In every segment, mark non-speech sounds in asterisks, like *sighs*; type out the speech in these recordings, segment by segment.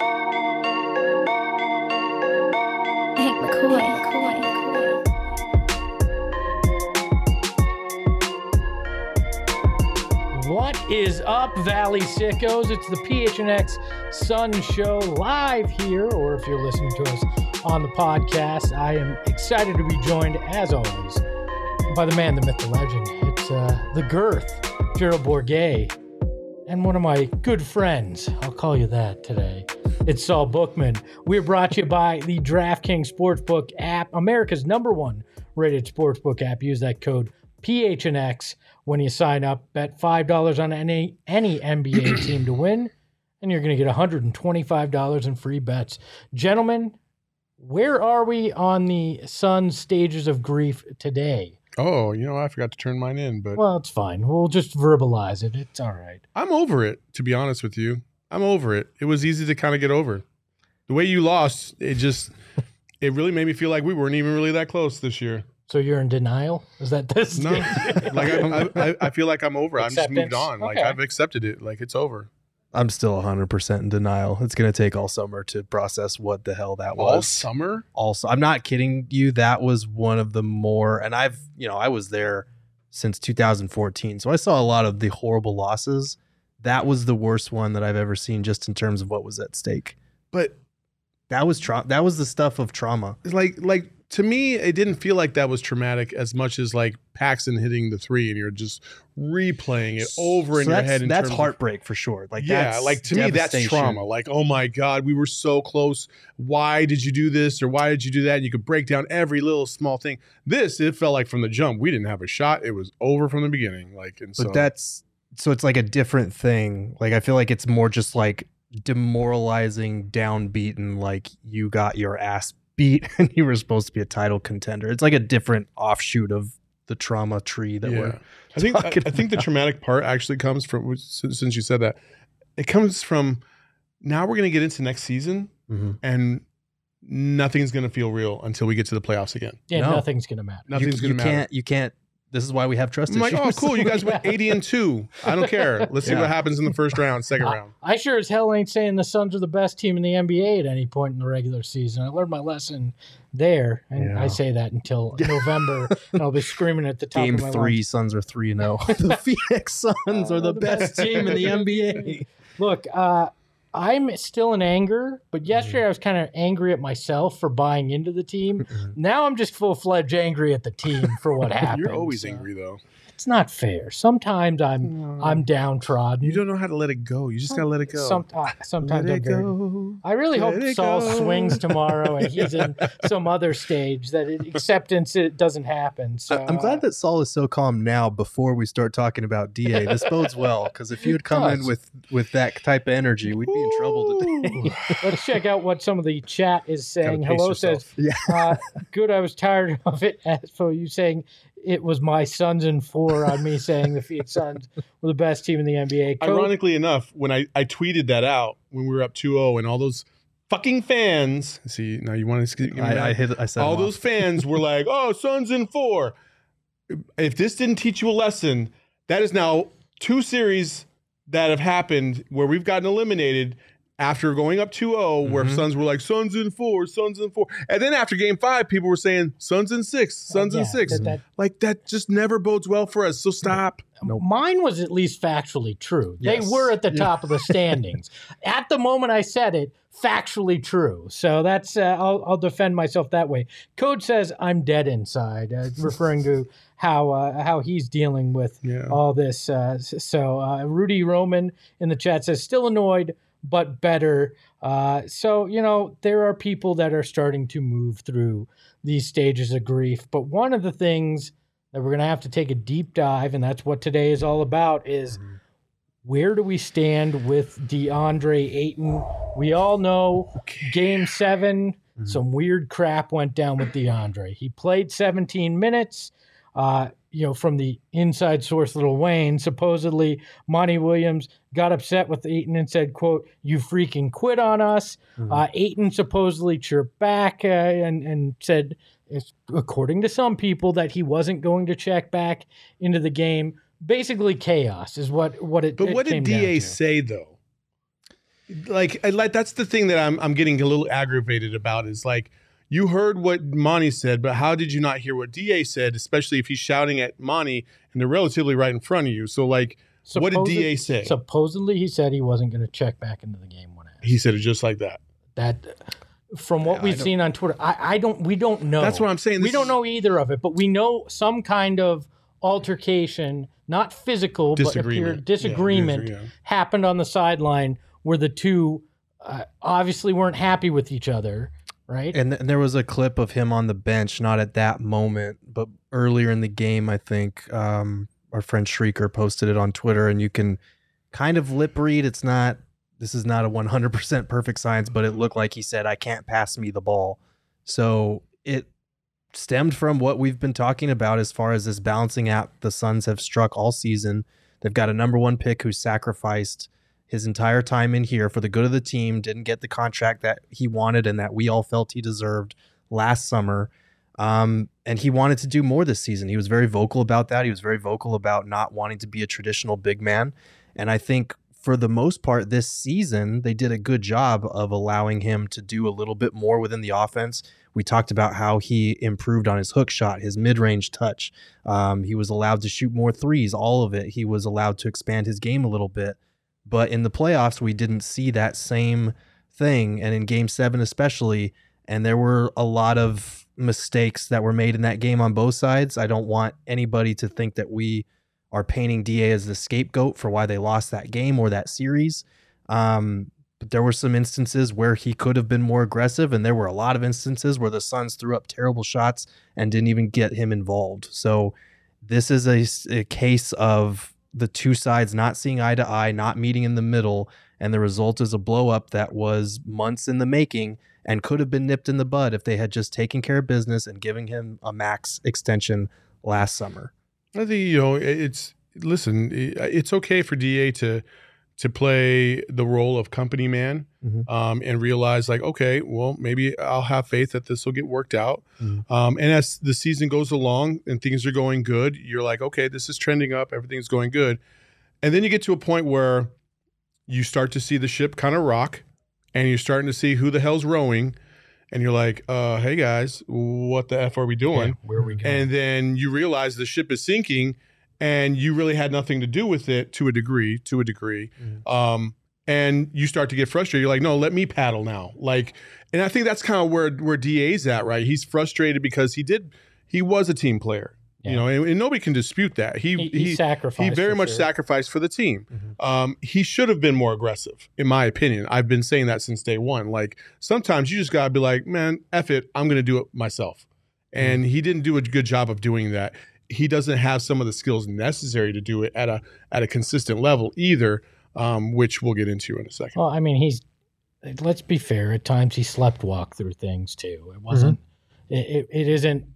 Hank McCoy. What is up, Valley Sickos? It's the PHNX Sun Show live here, or if you're listening to us on the podcast, I am excited to be joined, as always, by the man, the myth, the legend. It's uh, the girth, Gerald Bourguet, and one of my good friends. I'll call you that today. It's Saul Bookman. We're brought to you by the DraftKings Sportsbook app, America's number one rated sportsbook app. Use that code PHNX when you sign up. Bet $5 on any, any NBA *clears throat* team to win, and you're going to get $125 in free bets. Gentlemen, where are we on the Suns stages of grief today? Oh, you know, I forgot to turn mine in, but Well, it's fine. We'll just verbalize it. It's all right. I'm over it, to be honest with you. I'm over it. It was easy to kind of get over. The way you lost, it just, it really made me feel like we weren't even really that close this year. So you're in denial? Is that this? No, *laughs* like I, I, I feel like I'm over. I'm just moved Acceptance? on. Like I've accepted it. Like it's over. I'm still 100% in denial. It's going to take all summer to process what the hell that was. All summer. Also, I'm not kidding you. That was one of the more, and I've, you know, I was there since 2014. So I saw a lot of the horrible losses. That was the worst one that I've ever seen just in terms of what was at stake. But That was tra- that was the stuff of trauma. like, like to me, it didn't feel like that was traumatic as much as like Paxson hitting the three, and you're just replaying it over in your head. In that's terms of- heartbreak for sure. Like yeah, like to me, that's trauma. Like, oh my God, we were so close. Why did you do this or why did you do that? And you could break down every little small thing. This, it felt like from the jump, we didn't have a shot. It was over from the beginning. Like, and so But that's so it's like a different thing. Like I feel like it's more just like demoralizing, downbeaten. Like you got your ass beat *laughs* and you were supposed to be a title contender. It's like a different offshoot of the trauma tree that we're. I think I, talking I think the traumatic part actually comes from since since you said that, it comes from now we're gonna get into next season Mhm. and nothing's gonna feel real until we get to the playoffs again. Yeah, No. nothing's gonna matter. Nothing's you, gonna you matter. can't. You can't. This is why we have trust I'm like, oh, cool. You guys *laughs* went 80 and two. I don't care. Let's see Yeah. what happens in the first round, second round. I sure as hell ain't saying the Suns are the best team in the NBA at any point in the regular season. I learned my lesson there, and I say that until *laughs* November, and I'll be screaming at the top Game of my three, lungs. Suns are three and zero. *laughs* the Phoenix Suns are the best team in the NBA. Look, uh, I'm still in anger, but mm-hmm. yesterday I was kind of angry at myself for buying into the team. Mm-hmm. Now I'm just full fledged angry at the team for what *laughs* happened. You're always so angry though. It's not fair. Sometimes I'm I'm downtrodden. You don't know how to let it go. You just gotta let it go. Sometimes, sometimes let I'm it very go. I really Let hope it Saul go. swings tomorrow and he's in *laughs* some other stage that it, acceptance it doesn't happen. So I- I'm glad that Saul is so calm now. Before we start talking about Da, this bodes well because if you had *laughs* come in with with that type of energy, we'd be in trouble today. uh, *laughs* let's check out what some of the chat is saying. Hello yourself. says, uh, "Good, I was tired of it." As for you saying it was my Suns and four on me saying the Phoenix Suns were the best team in the NBA. Coach- Ironically enough, when I, I tweeted that out when we were up 2-0 and all those fucking fans see now you want to give me I, I hit. I said all them off. those fans were like, "Oh, Suns in four. If this didn't teach you a lesson, that is now two series that have happened where we've gotten eliminated after going up 2-0 where Mhm. Suns were like Suns in 4, Suns in 4. And then after game 5 people were saying Suns in 6, Suns in Yeah, 6. that- that- like that just never bodes well for us. So stop. Nope. Mine was at least factually true. Yes. They were at the Yeah. top of the *laughs* standings. at the moment I said it, factually true. So that's uh, I'll, I'll defend myself that way. Code says I'm dead inside, uh, *laughs* referring to how uh, how he's dealing with Yeah. all this. Uh, so uh, Rudy Roman in the chat says still annoyed, but better. Uh, so you know there are people that are starting to move through these stages of grief. But one of the things that we're going to have to take a deep dive, and that's what today is all about, is where do we stand with DeAndre Ayton? We all know game 7 some weird crap went down with DeAndre. He played 17 minutes. Uh, you know, from the inside source, Little Wayne, supposedly Monty Williams got upset with Ayton and said, "quote You freaking quit on us." Mhm. Uh, Ayton supposedly chirped back uh, and and said, it's, according to some people, that he wasn't going to check back into the game. Basically, chaos is what what it. But it what did DA say though? like, I like that's the thing that I'm I'm getting a little aggravated about is like you heard what Monty said, but how did you not hear what Da said? Especially if he's shouting at Monty and they're relatively right in front of you. So like, what did Da say? Supposedly, he said he wasn't going to check back into the game when asked. he said it just like that. that from what Yeah, I we've don't- seen on Twitter, I, I don't. We don't know. That's what I'm saying. we This don't is- know either of it, but we know some kind of altercation, not physical, but Disagreement. appeared Yeah, disagreement disagreement. happened on the sideline where the two uh, obviously weren't happy with each other, right? And, th- and there was a clip of him on the bench, not at that moment, but earlier in the game, I think um, our friend Shrieker posted it on Twitter, and you can kind of lip read. It's not, this is not a 100% perfect science, but it looked like he said, I can't pass me the ball. So it stemmed from what we've been talking about as far as this balancing act the Suns have struck all season. They've got a number one pick who sacrificed his entire time in here for the good of the team, didn't get the contract that he wanted and that we all felt he deserved last summer. Um, and he wanted to do more this season. He was very vocal about that. He was very vocal about not wanting to be a traditional big man. And I think for the most part this season, they did a good job of allowing him to do a little bit more within the offense. We talked about how he improved on his hook shot, his mid range touch. Um, he was allowed to shoot more threes, all of it. He was allowed to expand his game a little bit. But in the playoffs, we didn't see that same thing. And in game seven, especially, and there were a lot of mistakes that were made in that game on both sides. I don't want anybody to think that we are painting DA as the scapegoat for why they lost that game or that series. Um, but there were some instances where he could have been more aggressive, and there were a lot of instances where the Suns threw up terrible shots and didn't even get him involved. So this is a, a case of the two sides not seeing eye to eye, not meeting in the middle, and the result is a blow up that was months in the making and could have been nipped in the bud if they had just taken care of business and giving him a max extension last summer. I think you know it's listen. It's okay for Da to to play the role of company man Mhm. um, and realize like, okay, well, maybe I'll have faith that this will get worked out. Mhm. Um, and as the season goes along and things are going good, you're like, okay, this is trending up, everything's going good, and then you get to a point where you start to see the ship kind of rock, and you're starting to see who the hell's rowing, and you're like, uh, hey guys, what the f are we doing? Yeah, where are we going? and then you realize the ship is sinking and you really had nothing to do with it to a degree to a degree Mhm. um, and you start to get frustrated you're like no let me paddle now like and i think that's kind of where where da's at right he's frustrated because he did he was a team player Yeah. you know and, and nobody can dispute that he he, he, he sacrificed. he very much sure. sacrificed for the team. Mhm. Um, he should have been more aggressive, in my opinion. I've been saying that since day one. Like sometimes you just gotta be like, man, F it, I'm gonna do it myself. And he didn't do a good job of doing that. He doesn't have some of the skills necessary to do it at a at a consistent level either, um, which we'll get into in a second. Well, I mean, he's. Let's be fair. At times, he slept walk through things too. It wasn't. Mm-hmm. It, it, it isn't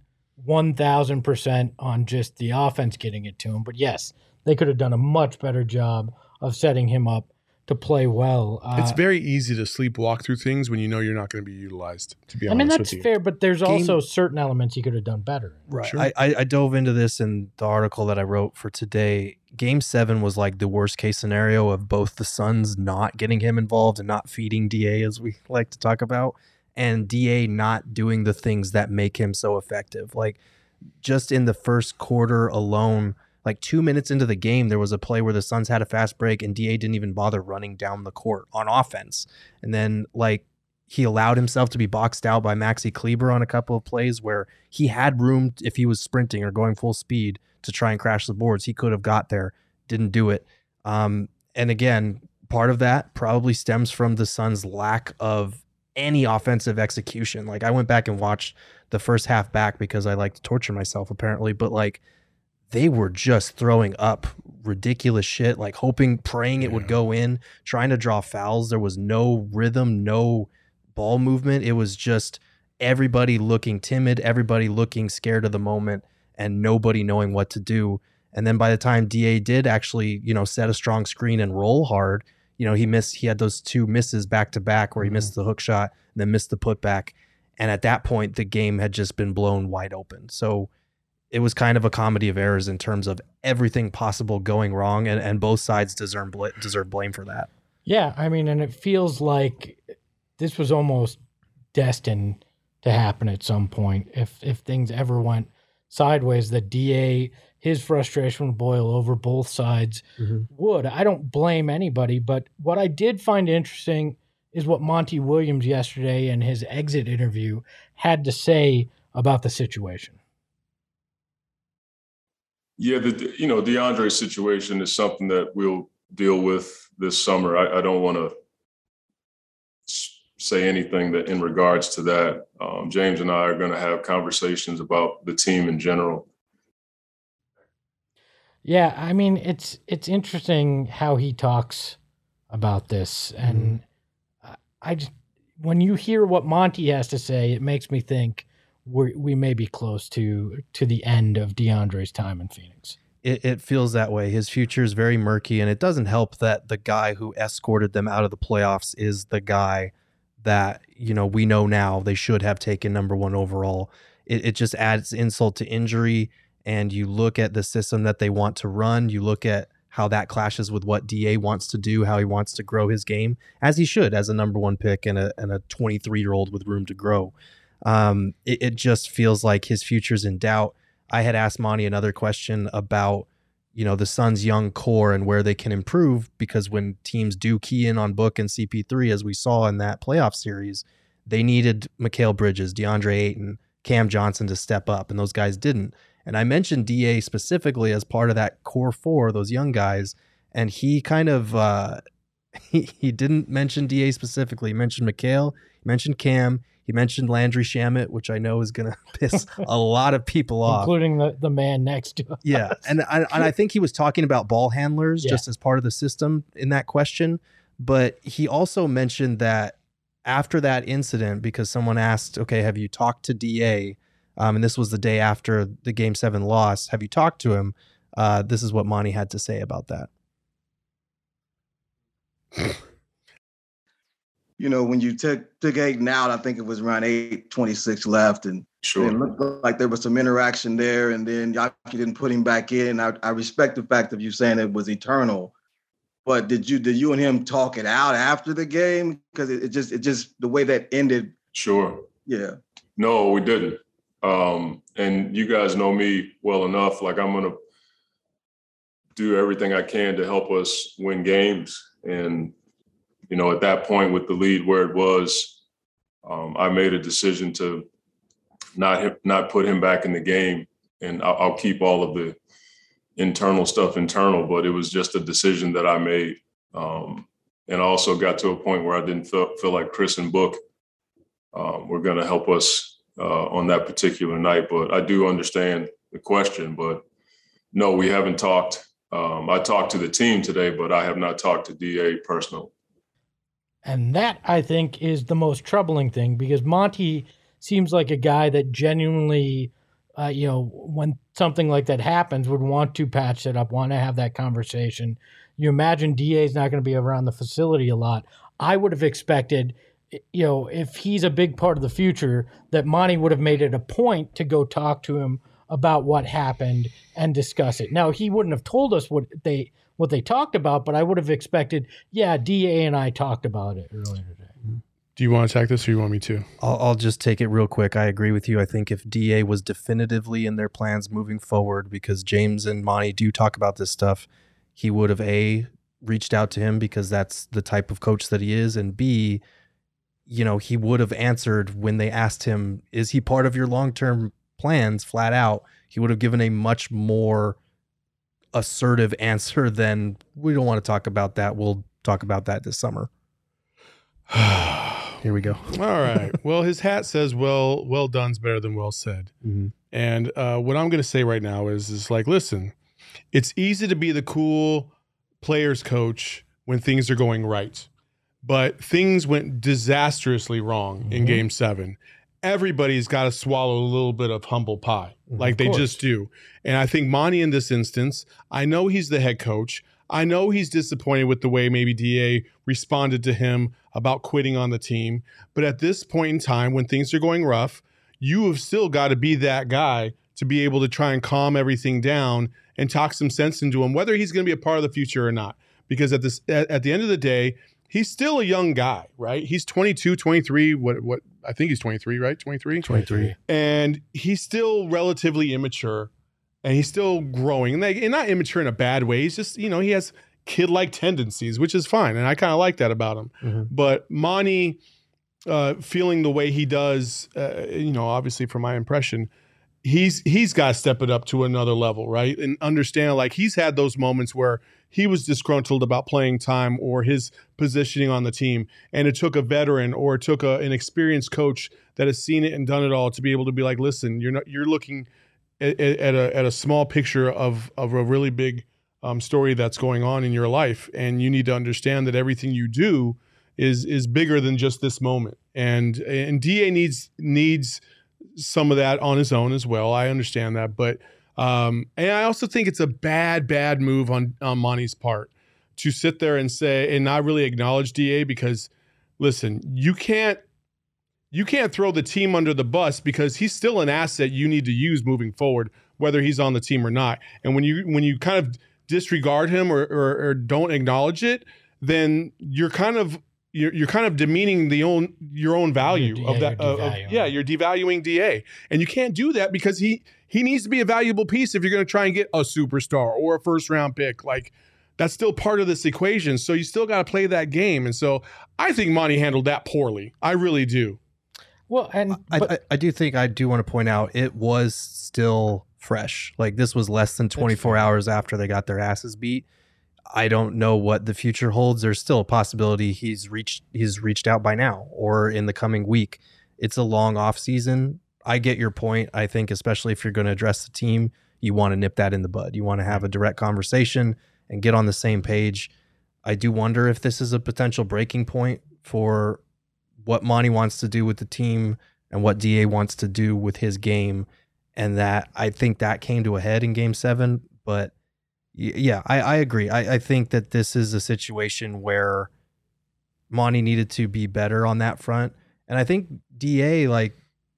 one thousand percent on just the offense getting it to him. But yes, they could have done a much better job of setting him up to play well. Uh, it's very easy to sleepwalk through things when you know you're not going to be utilized. To be honest, I honest mean, with that's you, fair, but there's Game- also certain elements he could have done better. Right. Sure. I, I, I dove into this in the article that I wrote for today. Game seven was like the worst case scenario of both the Suns not getting him involved and not feeding DA, as we *laughs* like to talk about, and DA not doing the things that make him so effective. Like just in the first quarter alone, like two minutes into the game, there was a play where the Suns had a fast break and DA didn't even bother running down the court on offense. And then like he allowed himself to be boxed out by Maxi Kleber on a couple of plays where he had room if he was sprinting or going full speed to try and crash the boards. He could have got there, didn't do it. Um, and again, part of that probably stems from the Suns' lack of any offensive execution. Like I went back and watched the first half back because I like to torture myself apparently, but like they were just throwing up ridiculous shit, like hoping, praying it would go in, trying to draw fouls. There was no rhythm, no ball movement. It was just everybody looking timid, everybody looking scared of the moment, and nobody knowing what to do. And then by the time DA did actually, you know, set a strong screen and roll hard, you know, he missed, he had those two misses back to back where he missed mm-hmm. the hook shot and then missed the putback. And at that point, the game had just been blown wide open. So it was kind of a comedy of errors in terms of everything possible going wrong, and, and both sides deserve bl- deserve blame for that. Yeah, I mean, and it feels like this was almost destined to happen at some point. If if things ever went sideways, the DA his frustration would boil over both sides Mhm. would. I don't blame anybody, but what I did find interesting is what Monty Williams yesterday in his exit interview had to say about the situation. Yeah, the you know DeAndre situation is something that we'll deal with this summer. I, I don't want to say anything that in regards to that. Um, James and I are going to have conversations about the team in general. Yeah, I mean it's it's interesting how he talks about this, and I- I just when you hear what Monty has to say, it makes me think we we may be close to to the end of DeAndre's time in Phoenix. it, it feels that way. His future is very murky, and it doesn't help that the guy who escorted them out of the playoffs is the guy that you know we know now they should have taken number one overall. It, it just adds insult to injury, and you look at the system that they want to run. You look at how that clashes with what Da wants to do, how he wants to grow his game, as he should as a number one pick and a and a 23 year old with room to grow. Um, it, it just feels like his future's in doubt. I had asked Monty another question about, you know, the Suns' young core and where they can improve because when teams do key in on Book and CP3, as we saw in that playoff series, they needed Mikal Bridges, DeAndre Ayton, Cam Johnson to step up, and those guys didn't. And I mentioned DA specifically as part of that core four, those young guys, and he kind of uh, *laughs* he, he didn't mention DA specifically. He mentioned Mikal, he mentioned Cam, he mentioned Landry Shamet, which I know is going *laughs* to piss a lot of people off. including the, the man next to us. Yeah, and I, and I think he was talking about ball handlers Yeah. just as part of the system in that question. But he also mentioned that after that incident, because someone asked, "Okay, have you talked to Da?" Um, and this was the day after the Game Seven loss. Have you talked to him? Uh, this is what Monty had to say about that. *laughs* you know, when you took took Ayton out, I think it was around eight twenty six left, and Sure. it looked like there was some interaction there. And then y'all didn't put him back in. I, I respect the fact of you saying it was eternal, but did you did you and him talk it out after the game? Because it, it just it just the way that ended. Sure. Yeah, No, we didn't. Um, and you guys know me well enough. Like I'm gonna do everything I can to help us win games. And you know, at that point with the lead where it was, um, I made a decision to not not put him back in the game, and I'll, I'll keep all of the internal stuff internal. But it was just a decision that I made, um, and I also got to a point where I didn't feel, feel like Chris and Book um, were going to help us uh, on that particular night. But I do understand the question. But no, we haven't talked. Um, I talked to the team today, but I have not talked to DA personally. And that I think is the most troubling thing because Monty seems like a guy that genuinely, uh, you know, when something like that happens, would want to patch it up, want to have that conversation. You imagine Da is not going to be around the facility a lot. I would have expected, you know, if he's a big part of the future, that Monty would have made it a point to go talk to him about what happened and discuss it. Now he wouldn't have told us what they what they talked about, but I would have expected, yeah, Da and I talked about it earlier today. Mm-hmm. Do you want to attack this or you want me to? I'll, I'll just take it real quick. I agree with you. I think if DA was definitively in their plans moving forward, because James and Monty do talk about this stuff, he would have A, reached out to him because that's the type of coach that he is, and B, you know, he would have answered when they asked him, is he part of your long term plans flat out? He would have given a much more assertive answer than, we don't want to talk about that. We'll talk about that this summer. *sighs* Here we go. All right. well, his hat says "well, well done's better than well said." Mhm. And uh, what I'm going to say right now is, is like, listen, it's easy to be the cool players coach when things are going right, but things went disastrously wrong in Mhm. Game Seven. Everybody's got to swallow a little bit of humble pie, Mhm. like they just do. And I think Monty, in this instance, I know he's the head coach. I know he's disappointed with the way maybe DA responded to him about quitting on the team. But at this point in time, when things are going rough, you have still got to be that guy to be able to try and calm everything down and talk some sense into him, whether he's going to be a part of the future or not. Because at this, at, at the end of the day, he's still a young guy, right? He's 22, 23, what what I think he's 23, right? 23? 23. and he's still relatively immature and he's still growing and, like, and not immature in a bad way he's just you know he has kid-like tendencies which is fine and i kind of like that about him Mhm. but Monty uh, feeling the way he does uh, you know obviously from my impression he's he's got to step it up to another level right and understand like he's had those moments where he was disgruntled about playing time or his positioning on the team and it took a veteran or it took a, an experienced coach that has seen it and done it all to be able to be like, listen, you're not you're looking at, at a at a small picture of of a really big um, story that's going on in your life, and you need to understand that everything you do is is bigger than just this moment. And and Da needs needs some of that on his own as well. I understand that, but um, and I also think it's a bad bad move on on Monty's part to sit there and say and not really acknowledge Da because listen, you can't you can't throw the team under the bus because he's still an asset you need to use moving forward, whether he's on the team or not. And when you when you kind of disregard him or or, or don't acknowledge it, then you're kind of you're, you're kind of demeaning the own your own value You're- of that. you're of- of- yeah, you're devaluing Da, and you can't do that because he he needs to be a valuable piece if you're going to try and get a superstar or a first round pick. Like that's still part of this equation. So you still got to play that game. And so I think Monty handled that poorly. I really do. Well, and I, but, I, I do think I do want to point out it was still fresh. Like this was less than 24 hours after they got their asses beat. I don't know what the future holds. There's still a possibility he's reached he's reached out by now or in the coming week. It's a long off season. I get your point. I think especially if you're going to address the team, you want to nip that in the bud. You want to have a direct conversation and get on the same page. I do wonder if this is a potential breaking point for what Monty wants to do with the team and what DA wants to do with his game. And that I think that came to a head in game seven. But yeah, I, I agree. I, I think that this is a situation where Monty needed to be better on that front. And I think DA, like,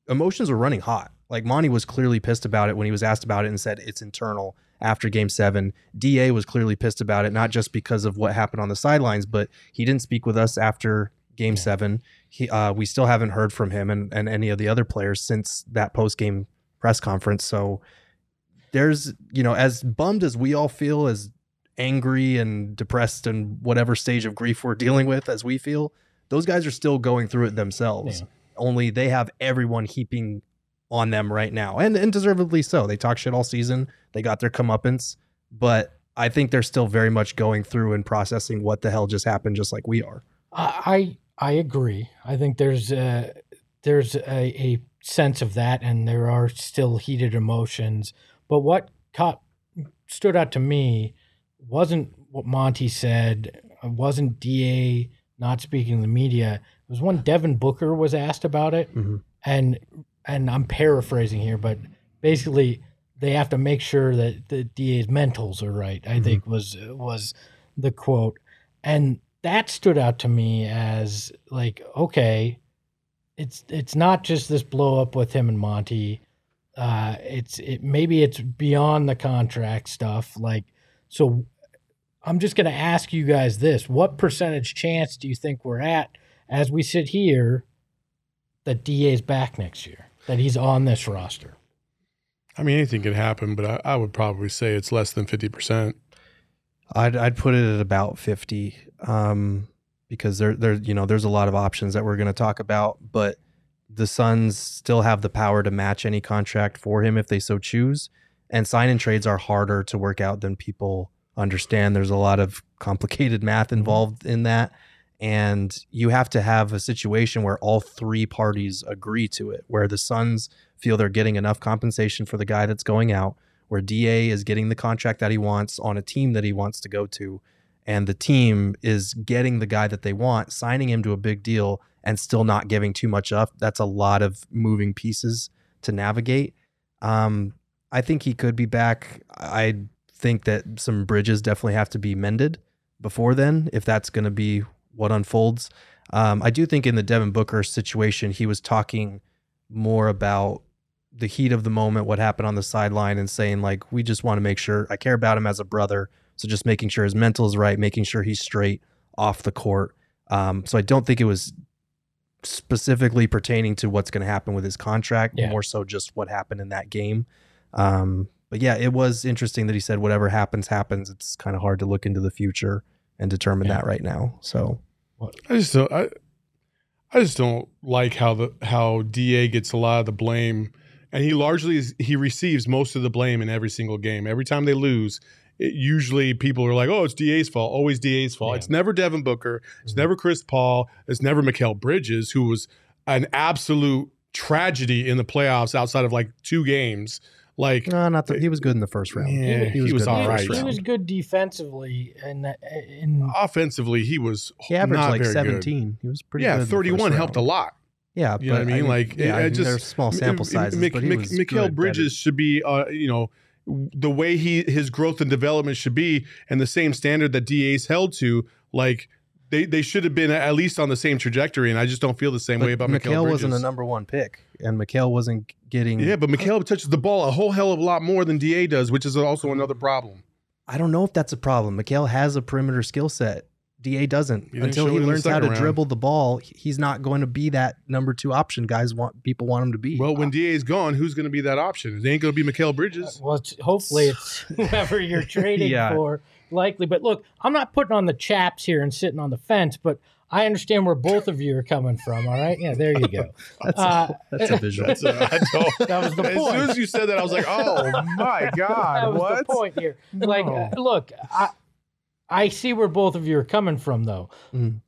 emotions were running hot. Like, Monty was clearly pissed about it when he was asked about it and said it's internal after game seven. DA was clearly pissed about it, not just because of what happened on the sidelines, but he didn't speak with us after game Yeah. seven. He, uh, we still haven't heard from him and, and any of the other players since that post game press conference. So there's, you know, as bummed as we all feel, as angry and depressed and whatever stage of grief we're dealing with as we feel, those guys are still going through it themselves. Yeah. Only they have everyone heaping on them right now, and and deservedly so. They talk shit all season. They got their comeuppance, but I think they're still very much going through and processing what the hell just happened, just like we are. I I agree. I think there's a there's a, a sense of that, and there are still heated emotions. But what caught stood out to me wasn't what Monty said. Wasn't Da not speaking to the media. It was when Devin Booker was asked about it, Mhm. and and I'm paraphrasing here, but basically they have to make sure that the DA's mentals are right. I Mhm. think was was the quote, and that stood out to me as like okay, it's it's not just this blow up with him and Monty. Uh, it's it maybe it's beyond the contract stuff. Like so, I'm just gonna ask you guys this: What percentage chance do you think we're at as we sit here that DA's back next year? That he's on this roster? I mean, anything could happen, but I, I would probably say it's less than 50%. I'd I'd put it at about fifty, um, because there there you know there's a lot of options that we're going to talk about, but the Suns still have the power to match any contract for him if they so choose, and sign and trades are harder to work out than people understand. There's a lot of complicated *laughs* math mm-hmm. involved in that, and you have to have a situation where all three parties agree to it, where the Suns feel they're getting enough compensation for the guy that's going out where DA is getting the contract that he wants on a team that he wants to go to, and the team is getting the guy that they want, signing him to a big deal, and still not giving too much up. That's a lot of moving pieces to navigate. Um, I think he could be back. I think that some bridges definitely have to be mended before then, if that's going to be what unfolds. Um, I do think in the Devin Booker situation, he was talking more about the heat of the moment, what happened on the sideline, and saying like, we just want to make sure I care about him as a brother. So just making sure his mental is right, making sure he's straight off the court. Um, so I don't think it was specifically pertaining to what's going to happen with his contract, Yeah. more so just what happened in that game. Um, but yeah, it was interesting that he said whatever happens, happens. It's kind of hard to look into the future and determine Yeah. that right now. So I just don't. I, I just don't like how the how Da gets a lot of the blame, and he largely is, he receives most of the blame in every single game. Every time they lose, it, usually people are like, "Oh, it's Da's fault." Always Da's fault. Yeah. It's never Devin Booker. It's Mhm. never Chris Paul. It's never Mikal Bridges, who was an absolute tragedy in the playoffs outside of like two games. Like, no, not that he was good in the first round. yeah, he was, good in the all he, right. first he was good defensively, and uh, in Offensively, he was He averaged not like very good. 17. He was pretty Yeah, good. in the first thirty-one helped a lot. Yeah, You know but what I mean? Like, yeah, I I mean, just- there's small sample sizes, Mik- but he Mik- was Bridges better. should be, uh, you know, the way he his growth and development should be, and the same standard that DA's held to. Like they they should have been at least on the same trajectory, and I just don't feel the same But way about Mikal wasn't a number one pick, and Mikal wasn't getting. yeah, but Mikal touches the ball a whole hell of a lot more than Da does, which is also another problem. I don't know if that's a problem. Mikal has a perimeter skill set. Da doesn't. didn't Until he it in the learns how to round. dribble the ball, he's not going to be that number two option. Guys want people want him to be. Well, when DA's gone, who's going to be that option? It ain't going to be Mikal Bridges. well, it's, hopefully it's *laughs* whoever you're trading Yeah. for, likely. But look, I'm not putting on the chaps here and sitting on the fence, but I understand where both of you are coming from. All right, yeah, there you go. that's, uh, a, that's a *laughs* visual. That's a, I *laughs* don't, That was the point. as soon as you said that, I was like, "Oh my god, that was what?" the point here. Like, No. uh, look, I I see where both of you are coming from, though. Mm.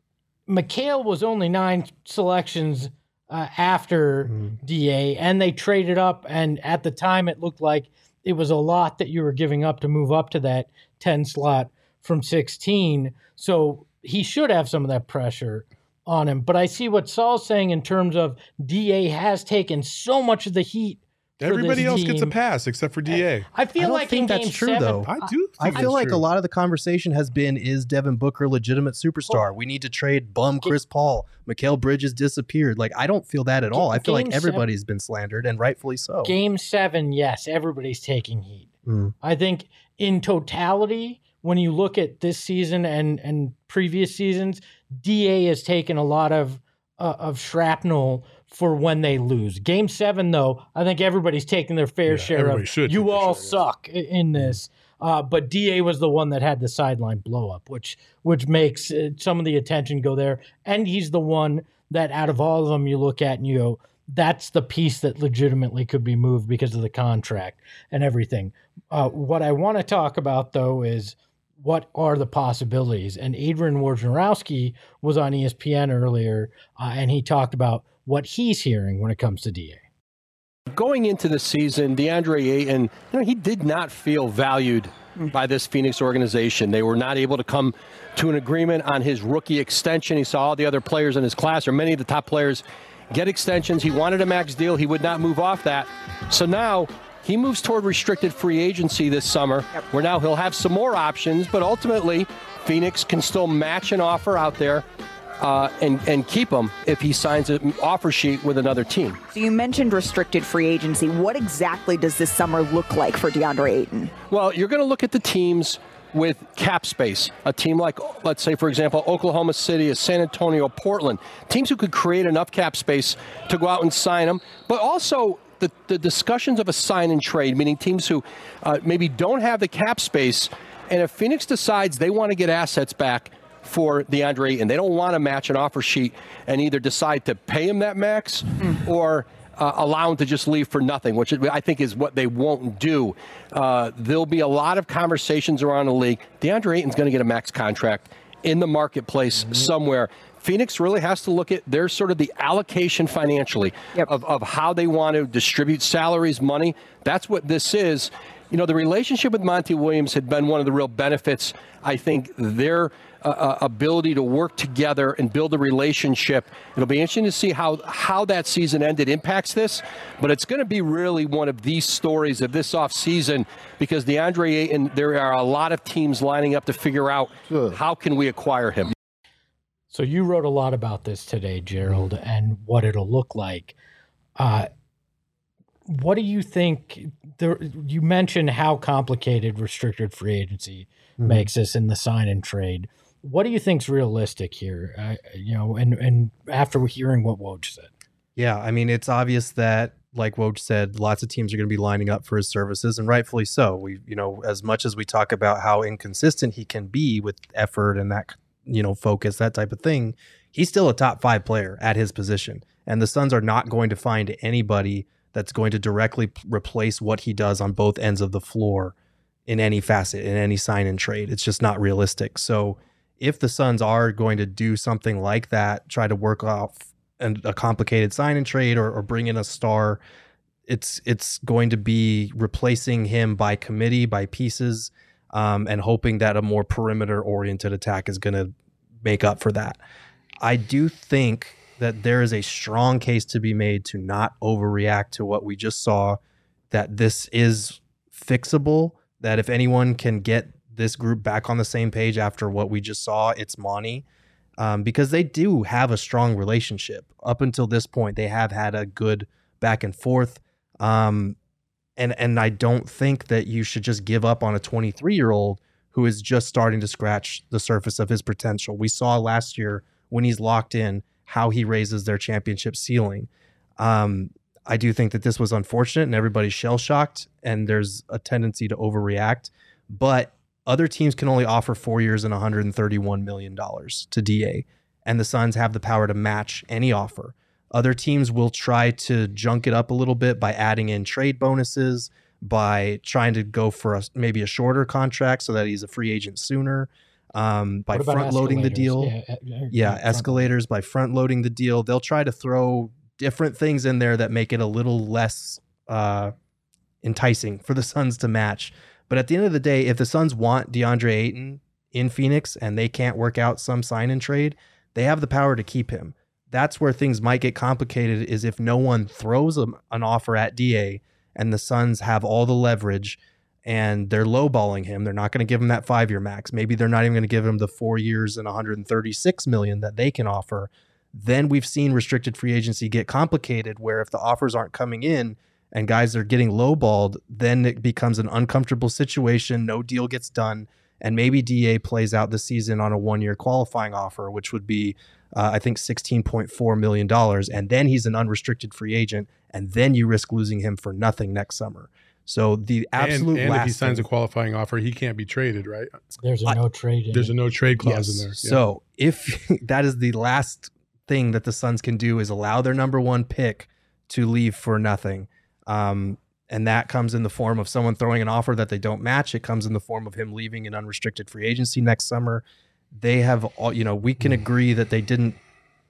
Mikal was only nine selections uh, after Mm. DA, and they traded up. And at the time, it looked like it was a lot that you were giving up to move up to that 10 slot from 16. So he should have some of that pressure on him. But I see what Saul's saying in terms of DA has taken so much of the heat. For Everybody this else gets a pass except for Da. I feel I don't like think in that's game true, seven, though. I do. I feel like true. a lot of the conversation has been: Is Devin Booker a legitimate superstar? We need to trade bum Chris Paul. Mikal Bridges disappeared. Like I don't feel that at all. I feel like Game seven- everybody's been slandered, and rightfully so. Game seven, yes, everybody's taking heat. Mm. I think in totality, when you look at this season and and previous seasons, Da has taken a lot of uh, of shrapnel for when they lose. Game seven, though, I think everybody's taking their fair Yeah, share of. You all share, suck i- in this. Uh, but Da was the one that had the sideline blow up, which which makes uh, some of the attention go there. And he's the one that out of all of them you look at and you go, that's the piece that legitimately could be moved because of the contract and everything. Uh, what I want to talk about though is what are the possibilities? And Adrian Wojnarowski was on ESPN earlier, uh, and he talked about what he's hearing when it comes to Da. Going into the season, DeAndre Ayton, you know, he did not feel valued by this Phoenix organization. They were not able to come to an agreement on his rookie extension. He saw all the other players in his class, or many of the top players, get extensions. He wanted a max deal. He would not move off that. So now he moves toward restricted free agency this summer, where now he'll have some more options, but ultimately, Phoenix can still match an offer out there uh, and, and keep him if he signs an offer sheet with another team. So you mentioned restricted free agency. What exactly does this summer look like for DeAndre Ayton? Well, you're going to look at the teams with cap space. A team like, let's say, for example, Oklahoma City, San Antonio, Portland, teams who could create enough cap space to go out and sign them, but also the, the discussions of a sign and trade, meaning teams who uh, maybe don't have the cap space. And if Phoenix decides they want to get assets back, for DeAndre and They don't want to match an offer sheet and either decide to pay him that max or uh, allow him to just leave for nothing, which I think is what they won't do. Uh, there'll be a lot of conversations around the league. DeAndre Ayton's going to get a max contract in the marketplace somewhere. Phoenix really has to look at their sort of the allocation financially Yep. of, of how they want to distribute salaries, money. That's what this is. You know, the relationship with Monty Williams had been one of the real benefits. I think their uh, uh, ability to work together and build a relationship. It'll be interesting to see how how that season ended impacts this, but it's going to be really one of these stories of this offseason because DeAndre Ayton, there are a lot of teams lining up to figure out how can we acquire him. So you wrote a lot about this today, Gerald, and what it'll look like. Uh, what do you think? There, you mentioned how complicated restricted free agency Mhm. makes this in the sign and trade. what do you think's realistic here? Uh, you know, and and after hearing what Woj said, Yeah, I mean, it's obvious that, like Woj said, lots of teams are going to be lining up for his services, and rightfully so. We, you know, as much as we talk about how inconsistent he can be with effort and that, you know, focus, that type of thing, he's still a top five player at his position. And the Suns are not going to find anybody that's going to directly p- replace what he does on both ends of the floor in any facet, in any sign and trade. It's just not realistic. So if the Suns are going to do something like that, try to work off an, a complicated sign and trade or, or bring in a star, it's it's going to be replacing him by committee, by pieces, um, and hoping that a more perimeter oriented attack is going to make up for that. I do think that there is a strong case to be made to not overreact to what we just saw, that this is fixable, that if anyone can get this group back on the same page after what we just saw, it's Monty. Um, because they do have a strong relationship. Up until this point, they have had a good back and forth. Um, and and I don't think that you should just give up on a 23 year old who is just starting to scratch the surface of his potential. We saw last year when he's locked in how he raises their championship ceiling. Um, I do think that this was unfortunate and everybody's shell shocked, and there's a tendency to overreact. But other teams can only offer four years and 131 million dollars to DA, and the Suns have the power to match any offer. Other teams will try to junk it up a little bit by adding in trade bonuses, by trying to go for a, maybe a shorter contract so that he's a free agent sooner, um, by front loading the deal Yeah, uh, yeah, escalators by front loading the deal. They'll try to throw different things in there that make it a little less uh, enticing for the Suns to match. But at the end of the day, if the Suns want DeAndre Ayton in Phoenix and they can't work out some sign and trade, they have the power to keep him. That's where things might get complicated is if no one throws a, an offer at DA and the Suns have all the leverage and they're lowballing him. They're not going to give him that five year max. Maybe they're not even going to give him the four years and 136 million that they can offer. Then we've seen restricted free agency get complicated where if the offers aren't coming in and guys are getting lowballed, then it becomes an uncomfortable situation. No deal gets done. And maybe DA plays out the season on a one year qualifying offer, which would be, uh, I think, $16.4 million. And then he's an unrestricted free agent. And then you risk losing him for nothing next summer. So the absolute and, and last if he signs thing- a qualifying offer, he can't be traded, right? There's a I- no trade. There's it. a no trade clause in there. Yeah. So if *laughs* that is the last thing that the Suns can do is allow their number one pick to leave for nothing. Um, and that comes in the form of someone throwing an offer that they don't match. It comes in the form of him leaving in unrestricted free agency next summer. They have all, you know, we can agree that they didn't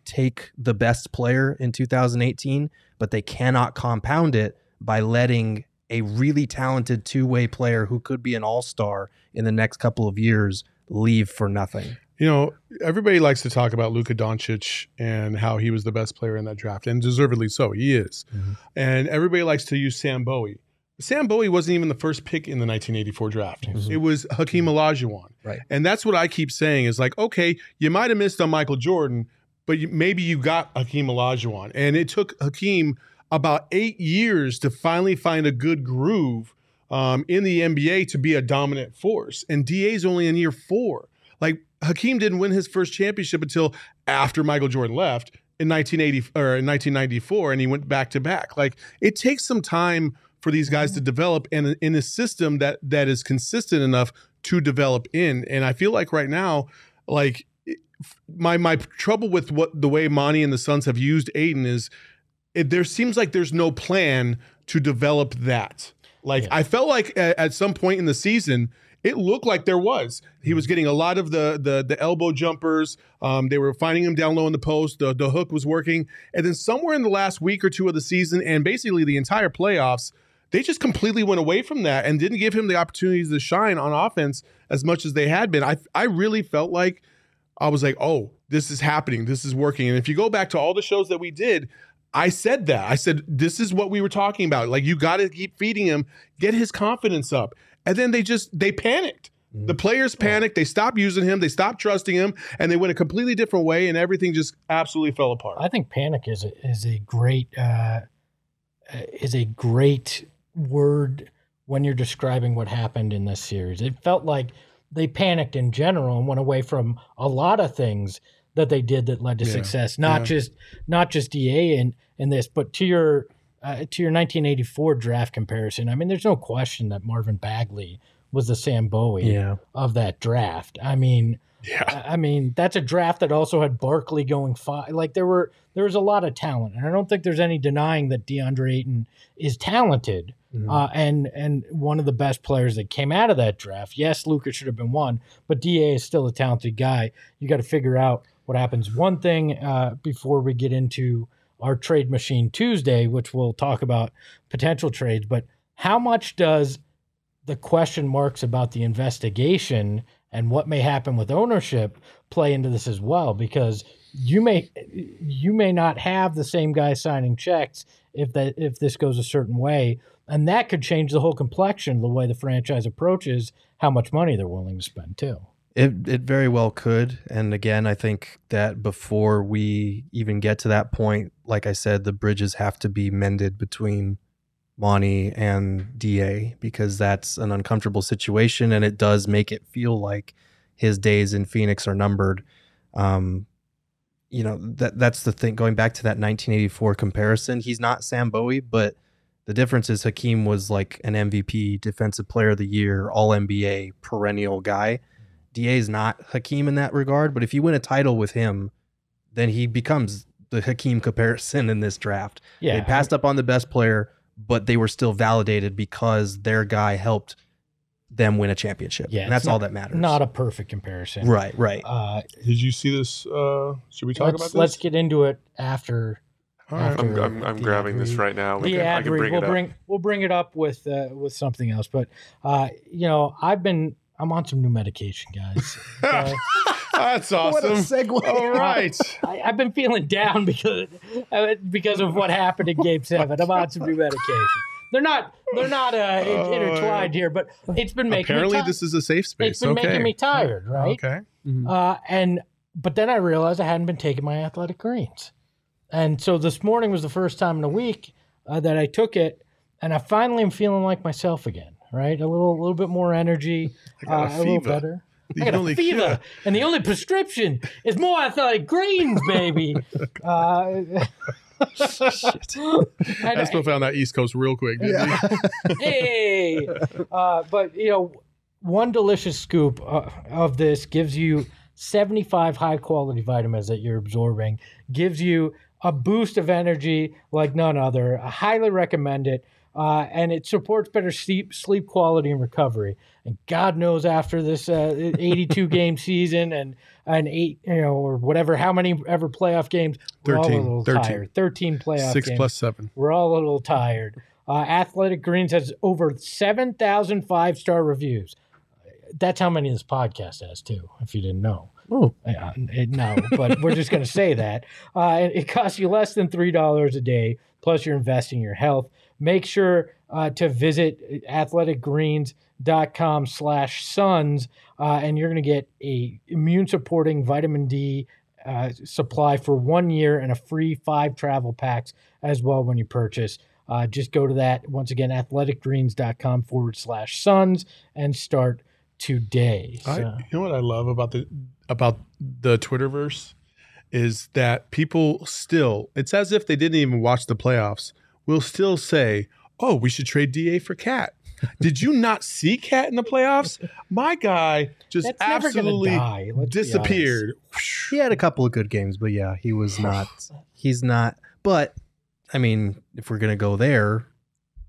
take the best player in 2018, but they cannot compound it by letting a really talented two way player who could be an all star in the next couple of years leave for nothing. You know, everybody likes to talk about Luka Doncic and how he was the best player in that draft, and deservedly so. He is. Mhm. And everybody likes to use Sam Bowie. Sam Bowie wasn't even the first pick in the 1984 draft. Mhm. It was Hakeem Olajuwon. Right. And that's what I keep saying is like, okay, you might have missed on Michael Jordan, but you, maybe you got Hakeem Olajuwon. And it took Hakeem about eight years to finally find a good groove um, in the NBA to be a dominant force. And DA's only in year four. Like Hakeem didn't win his first championship until after Michael Jordan left in 1980 or in 1994, and he went back to back. Like it takes some time for these guys to develop in in a system that that is consistent enough to develop in. And I feel like right now, like my my trouble with what the way Monty and the Suns have used Ayton is, it, there seems like there's no plan to develop that. Like Yeah. I felt like at, at some point in the season, it looked like there was. He was getting a lot of the the the elbow jumpers. Um, they were finding him down low in the post. The the hook was working, and then somewhere in the last week or two of the season, and basically the entire playoffs, they just completely went away from that and didn't give him the opportunities to shine on offense as much as they had been. I I really felt like I was like, oh, this is happening. This is working. And if you go back to all the shows that we did, I said that. I said, this is what we were talking about. Like, you got to keep feeding him, get his confidence up. And then they just, they panicked. The players panicked. They stopped using him. They stopped trusting him. And they went a completely different way. And everything just absolutely fell apart. I think panic is a, is a great uh, is a great word when you're describing what happened in this series. It felt like they panicked in general and went away from a lot of things that they did that led to Yeah, success. Not yeah. just not just Da in in this, but to your uh, to your 1984 draft comparison. I mean, there's no question that Marvin Bagley was the Sam Bowie Yeah. of that draft. I mean, Yeah. I mean, that's a draft that also had Barkley going five. Like there were there was a lot of talent, and I don't think there's any denying that DeAndre Ayton is talented Mhm. uh, and and one of the best players that came out of that draft. Yes, Luka should have been one, but Da is still a talented guy. You got to figure out what happens. One thing uh, before we get into our trade machine Tuesday, which we'll talk about potential trades, but how much does the question marks about the investigation and what may happen with ownership play into this as well because you may you may not have the same guy signing checks if that if this goes a certain way and that could change the whole complexion of the way the franchise approaches how much money they're willing to spend too It it very well could. And again, I think that before we even get to that point, like I said, the bridges have to be mended between Monty and DA because that's an uncomfortable situation and it does make it feel like his days in Phoenix are numbered. Um, you know, that that's the thing going back to that 1984 comparison. He's not Sam Bowie, but the difference is Hakeem was like an MVP, defensive player of the year, all NBA, perennial guy. Da is not Hakeem in that regard, but if you win a title with him, then he becomes the Hakeem comparison in this draft. yeah They passed up on the best player, but they were still validated because their guy helped them win a championship. yeah and that's it's all that matters. not a perfect comparison right, right. uh Did you see this? Uh, should we talk let's, about this? let's get into it after All right. after I'm, I'm, I'm grabbing ad this right now. We the can, I ad can read. bring we'll it up. bring we'll bring it up with uh, with something else. But uh, you know, I've been I'm on some new medication, guys. *laughs* Okay? That's awesome. *laughs* What a segue. All right. *laughs* I, I've been feeling down because uh, because of what happened in Game Seven. I'm on some new medication. They're not they're not uh, in- Oh, intertwined here, but it's been making Apparently, me ti- this is a safe space. it's been okay. making me tired, right? Okay. Uh, and but then I realized I hadn't been taking my athletic greens, and so this morning was the first time in a week uh, that I took it, and I finally am feeling like myself again. Right, a little, a little bit more energy, I got a uh, little better. The I got only a fever, cure- and the only prescription is more athletic greens, baby. *laughs* uh, *laughs* I just found that East Coast real quick. You? *laughs* hey, uh, but you know, one delicious scoop uh, of this gives you 75 high quality vitamins that you're absorbing, gives you a boost of energy like none other. I highly recommend it. Uh, and it supports better sleep, sleep quality and recovery. And God knows after this uh, *laughs* 82 game season and an eight, you know, or whatever, how many ever playoff games, we're all a 13, little 13. tired. 13 playoff Six games. plus seven. We're all a little tired. Uh, Athletic Greens has over 7,000 five star reviews. That's how many this podcast has, too, if you didn't know. Oh. It- no, but we're just going to say that. *laughs* Uh, it, costs you less than $3 a day, plus you're investing in your health. Make sure uh, to visit athleticgreens.com slash suns, uh, and you're going to get a immune supporting vitamin D uh, supply for one year and a free five travel packs as well when you purchase. Uh, just go to that once again, athleticgreens.com forward slash suns and start today. I, you know what I love about the about the Twitterverse is that people still. It's as if they didn't even watch the playoffs. Will still say, "Oh, we should trade Da for Cat." *laughs* Did you not see Cat in the playoffs? My guy just That's absolutely die, let's be disappeared. He had a couple of good games, but yeah, he was not. *sighs* He's not. But I mean, if we're gonna go there,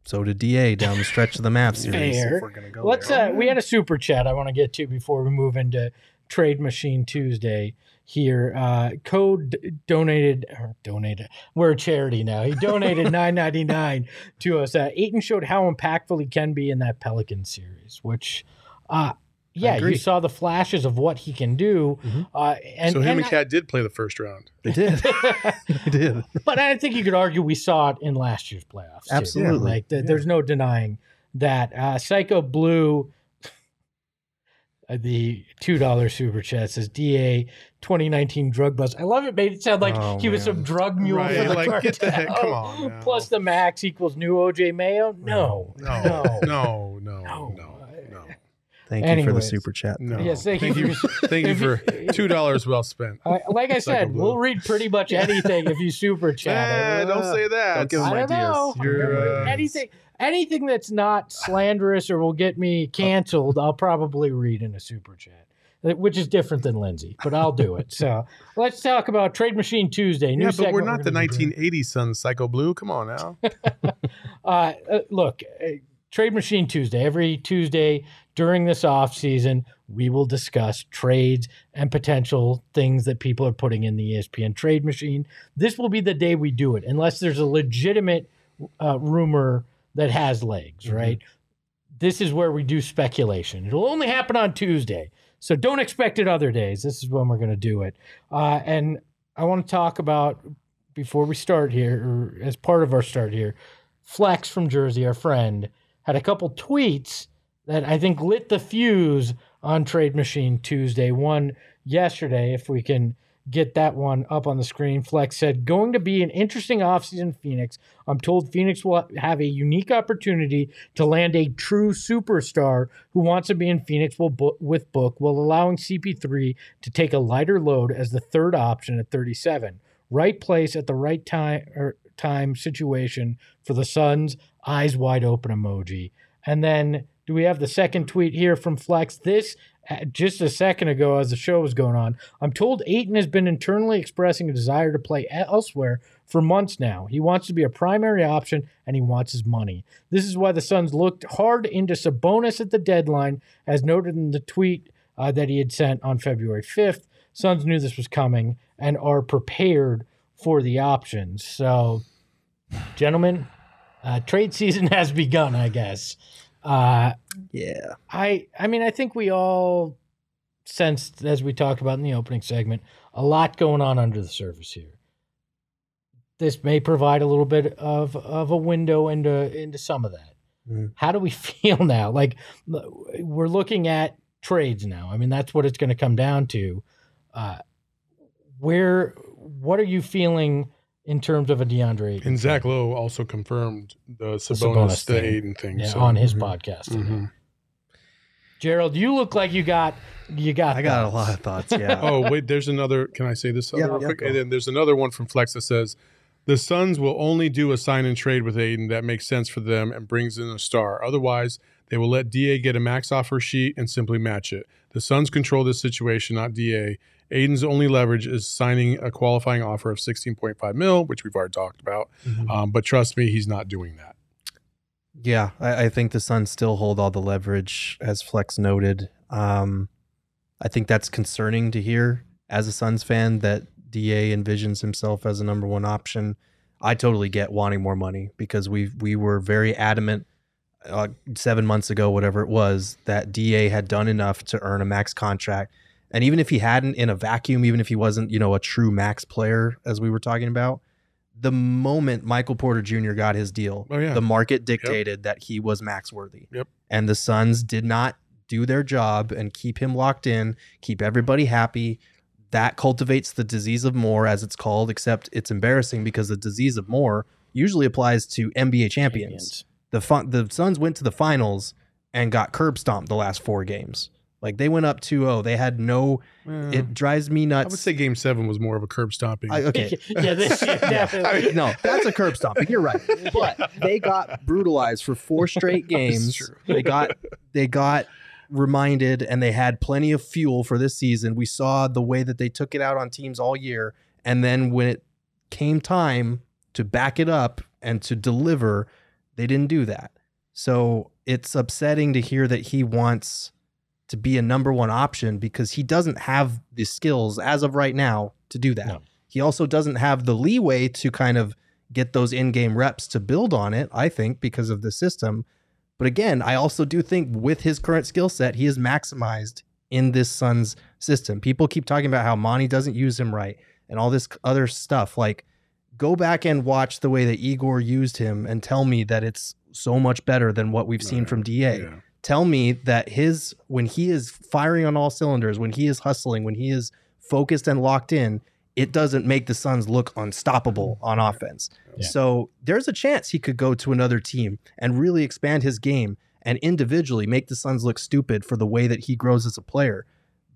so did Da down the stretch of the Mavs series. Fair. If we're gonna go Let's. there. Uh, we had a super chat I want to get to before we move into Trade Machine Tuesday. Here, uh, code donated or donated. We're a charity now. He donated *laughs* nine ninety nine to us. Uh, Ayton showed how impactful he can be in that Pelican series, which, uh, yeah, you saw the flashes of what he can do. Mhm. Uh, and so him and and Cat did play the first round. They did. *laughs* they did. but I think you could argue we saw it in last year's playoffs. too. Absolutely. Like th- there's no denying that. Uh, Psycho Blue, *laughs* the two dollar super chat says DA 2019 drug bust. I love it. Made it sound like Oh, he was man. some drug mule Right, for the like, get the heck- come on now. *laughs* Plus the max equals new OJ Mayo. No, no, no. no, no, no, No. No, no. Thank you for the super chat. No. Yes, thank you you. for- *laughs* thank you for two dollars well spent. Uh, like I said, Blue. we'll read pretty much *laughs* anything if you super chat. It. don't say that. Don't give I don't ideas. know. You're, uh, anything, anything that's not slanderous or will get me canceled, I'll probably read in a super chat, uh, which is different than Lindsay, but I'll do it. So *laughs* let's talk about Trade Machine Tuesday. New yeah, but we're not the gonna be doing. 1980s Sun Psycho Blue. Come on now. Uh, uh, look, uh, Trade Machine Tuesday. Every Tuesday during this off season, we will discuss trades and potential things that people are putting in the ESPN trade machine. This will be the day we do it, unless there's a legitimate uh, rumor that has legs, right? This is where we do speculation. It'll only happen on Tuesday. So don't expect it other days. This is when we're going to do it. Uh, and I want to talk about, before we start here, or as part of our start here, Flex from Jersey, our friend, had a couple tweets that I think lit the fuse on Trade Machine Tuesday. One yesterday, if we can get that one up on the screen. Flex said, Going to be an interesting offseason Phoenix. I'm told Phoenix will have a unique opportunity to land a true superstar who wants to be in Phoenix with Book, while allowing CP3 to take a lighter load as the third option at 37. Right place at the right time or time situation for the Suns. Eyes wide open emoji. And then do we have the second tweet here from Flex? This uh, just a second ago as the show was going on. I'm told Ayton has been internally expressing a desire to play elsewhere for months now. He wants to be a primary option and he wants his money. This is why the Suns looked hard into Sabonis at the deadline, as noted in the tweet uh, that he had sent on February 5th. Suns knew this was coming and are prepared for the options. So, gentlemen, uh, trade season *laughs* has begun, I guess. Uh, Yeah. I I mean I think we all sensed as we talked about in the opening segment a lot going on under the surface here. This may provide a little bit of of a window into into some of that. Mhm. How do we *laughs* feel now? Like we're looking at trades now. I mean that's what it's going to come down to. Uh, where what are you feeling in terms of a DeAndre Ayton And Zach trade? Lowe also confirmed the Sabonis Sabonis thing. Ayton thing. yeah, so- on his Mhm. podcast. today. Mhm. Gerald, you look like you got you got I got a lot of thoughts. Yeah. *laughs* Oh wait, there's another. Can I say this Yeah, real yeah, quick? go. And then there's another one from Flex that says, "The Suns will only do a sign and trade with Ayton that makes sense for them and brings in a star. Otherwise, they will let Da get a max offer sheet and simply match it. The Suns control this situation, not Da. Ayton's only leverage is signing a qualifying offer of 16.5 mil, which we've already talked about. Mhm. Um, but trust me, he's not doing that. Yeah, I, I think the Suns still hold all the leverage, as Flex noted. Um, I think that's concerning to hear as a Suns fan that Da envisions himself as a number one option. I totally get wanting more money because we we were very adamant uh, seven months ago, whatever it was, that Da had done enough to earn a max contract. And even if he hadn't in a vacuum, even if he wasn't, you know, a true max player, as we were talking about, the moment Michael Porter Jr. got his deal, Oh, yeah. the market dictated that he was max worthy. Yep. And the Suns did not do their job and keep him locked in, keep everybody happy. That cultivates the disease of more, as it's called, except it's embarrassing because the disease of more usually applies to NBA champions. The fun, the Suns went to the finals and got curb stomped the last four games. Like they went up 2-0. They had no it drives me nuts. I nuts. would say Game Seven was more of a curb stomping. I- okay. *laughs* yeah, this *laughs* year, definitely. no, that's a curb stomping. You're right. *laughs* But they got brutalized for four straight games. true. They got they got reminded and they had plenty of fuel for this season. We saw the way that they took it out on teams all year. And then when it came time to back it up and to deliver, they didn't do that. So it's upsetting to hear that he wants to be a number one option because he doesn't have the skills as of right now to do that. No. He also doesn't have the leeway to kind of get those in-game reps to build on it, I think, because of the system. But again, I also do think with his current skill set, he is maximized in this Suns system. People keep talking about how Monty doesn't use him right and all this other stuff. Like, go back and watch the way that Igor used him and tell me that it's so much better than what we've seen Right. from DA Yeah. Tell me that his when he is firing on all cylinders, when he is hustling, when he is focused and locked in, it doesn't make the Suns look unstoppable mm-hmm. on offense. Yeah. So there's a chance he could go to another team and really expand his game and individually make the Suns look stupid for the way that he grows as a player.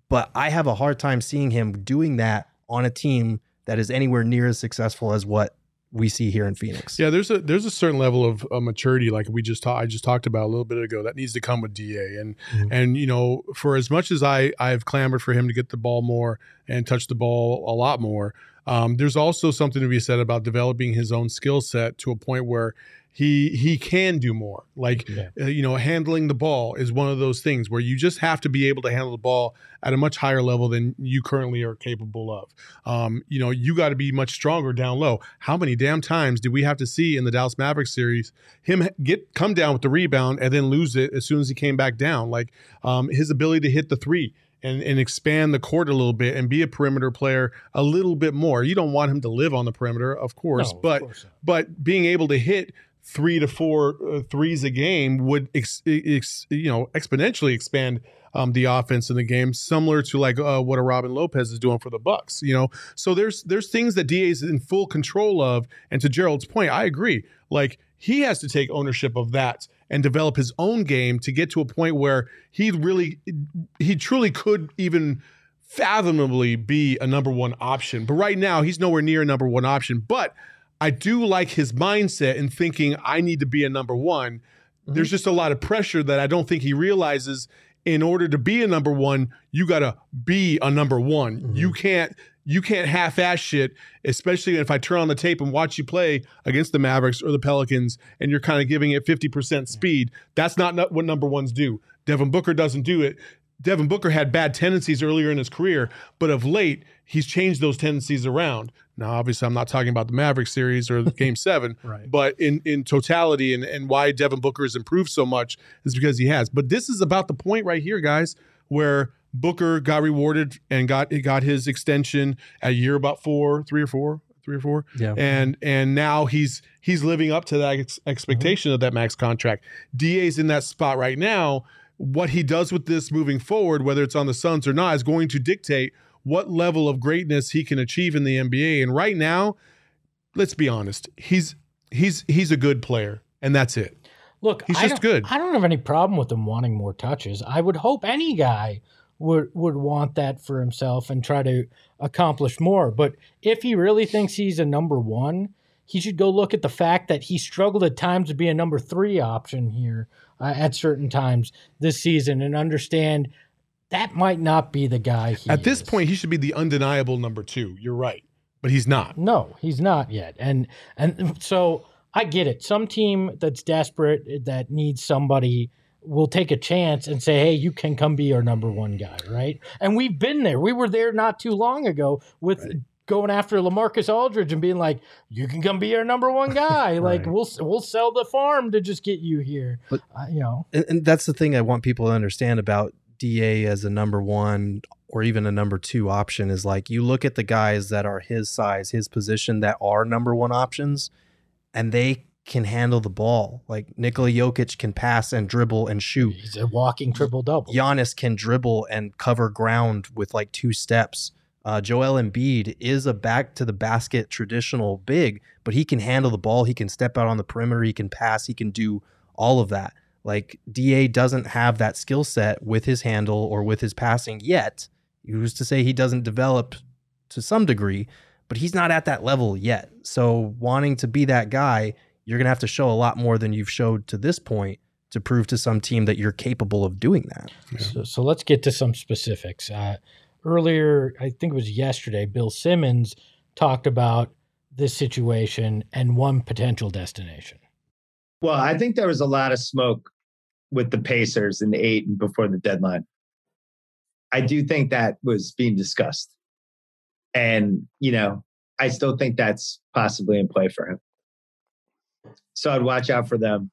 But I have a hard time seeing him doing that on a team that is anywhere near as successful as what we see here in Phoenix. Yeah, there's a there's a certain level of uh, maturity, like we just ta- I just talked about a little bit ago, that needs to come with Da. And Mhm. and you know, for as much as I I've clamored for him to get the ball more and touch the ball a lot more, um, there's also something to be said about developing his own skill set to a point where he he can do more. Like Yeah. uh, you know, handling the ball is one of those things where you just have to be able to handle the ball at a much higher level than you currently are capable of. Um, you know, you got to be much stronger down low. How many damn times do we have to see in the Dallas Mavericks series him get come down with the rebound and then lose it as soon as he came back down? Like um, his ability to hit the three. And, and expand the court a little bit and be a perimeter player a little bit more. You don't want him to live on the perimeter, of course, No, of but course but being able to hit three to four uh, threes a game would ex, ex, you know exponentially expand um, the offense in the game, similar to like uh, what a Robin Lopez is doing for the Bucks. You know, so there's there's things that Da is in full control of. And to Gerald's point, I agree. Like he has to take ownership of that and develop his own game to get to a point where he really he truly could even fathomably be a number one option. But right now, he's nowhere near a number one option. But I do like his mindset in thinking I need to be a number one. There's mm-hmm. just a lot of pressure that I don't think he realizes. In order to be a number one, you got to be a number one. You mm-hmm. can't you can't half-ass shit, especially if I turn on the tape and watch you play against the Mavericks or the Pelicans, and you're kind of giving it 50% speed. That's not what number ones do. Devin Booker doesn't do it. Devin Booker had bad tendencies earlier in his career, but of late, he's changed those tendencies around. Now, obviously, I'm not talking about the Maverick series or game *laughs* seven, Right. but in, in totality and, and why Devin Booker has improved so much is because he has. But this is about the point right here, guys, where Booker got rewarded and got got his extension at year about four, three or four, three or four Yeah. and and now he's he's living up to that ex- expectation mm-hmm. of that max contract. Da's in that spot right now. What he does with this moving forward, whether it's on the Suns or not, is going to dictate what level of greatness he can achieve in the NBA. And right now, let's be honest, he's he's he's a good player, and that's it. Look, He's I just good. I don't have any problem with him wanting more touches. I would hope any guy would would want that for himself and try to accomplish more. But if he really thinks he's a number one, he should go look at the fact that he struggled at times to be a number three option here uh, at certain times this season and understand that might not be the guy. He At this is. point, he should be the undeniable number two. You're right, but he's not. No, he's not yet. And and so I get it. Some team that's desperate that needs somebody will take a chance and say, "Hey, you can come be our number one guy," right? And we've been there. We were there not too long ago with going after LaMarcus Aldridge and being like, "You can come be our number one *laughs* guy." Like we'll we'll sell the farm to just get you here. But- uh, you know, and, and that's the thing I want people to understand about DA as a number one or even a number two option is like you look at the guys that are his size, his position that are number one options, and they can handle the ball. Like Nikola Jokic can pass and dribble and shoot. he's a walking triple double. Giannis can dribble and cover ground with like two steps. Uh, Joel Embiid is a back to the basket traditional big, but he can handle the ball. He can step out on the perimeter. He can pass. He can do all of that. Like Da doesn't have that skill set with his handle or with his passing yet. Who's to say he doesn't develop to some degree, but he's not at that level yet. So wanting to be that guy, you're gonna have to show a lot more than you've showed to this point to prove to some team that you're capable of doing that. So, so let's get to some specifics. Uh, earlier, I think it was yesterday, Bill Simmons talked about this situation and one potential destination. Well, I think there was a lot of smoke with the Pacers in the eight and before the deadline. I do think that was being discussed. And, you know, I still think that's possibly in play for him. So I'd watch out for them.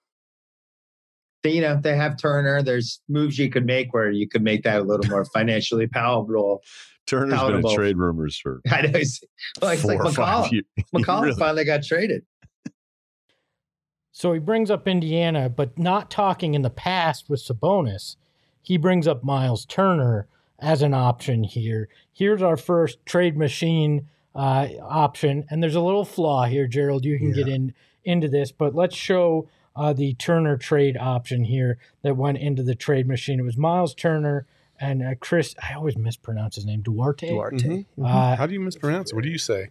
They, you know, they have Turner. There's moves you could make where you could make that a little more financially palatable. Turner's been in trade rumors for *laughs* I know. It's, well, it's like four or five McCollum. years. *laughs* McCollum Really? finally got traded. So he brings up Indiana, but not talking in the past with Sabonis. He brings up Miles Turner as an option here. Here's our first trade machine uh, option, and there's a little flaw here, Gerald. You can get in into this, but let's show uh, the Turner trade option here that went into the trade machine. It was Miles Turner and uh, Chris. I always mispronounce his name. Duarte. Duarte. Mhm. Uh, How do you mispronounce it? What do you say?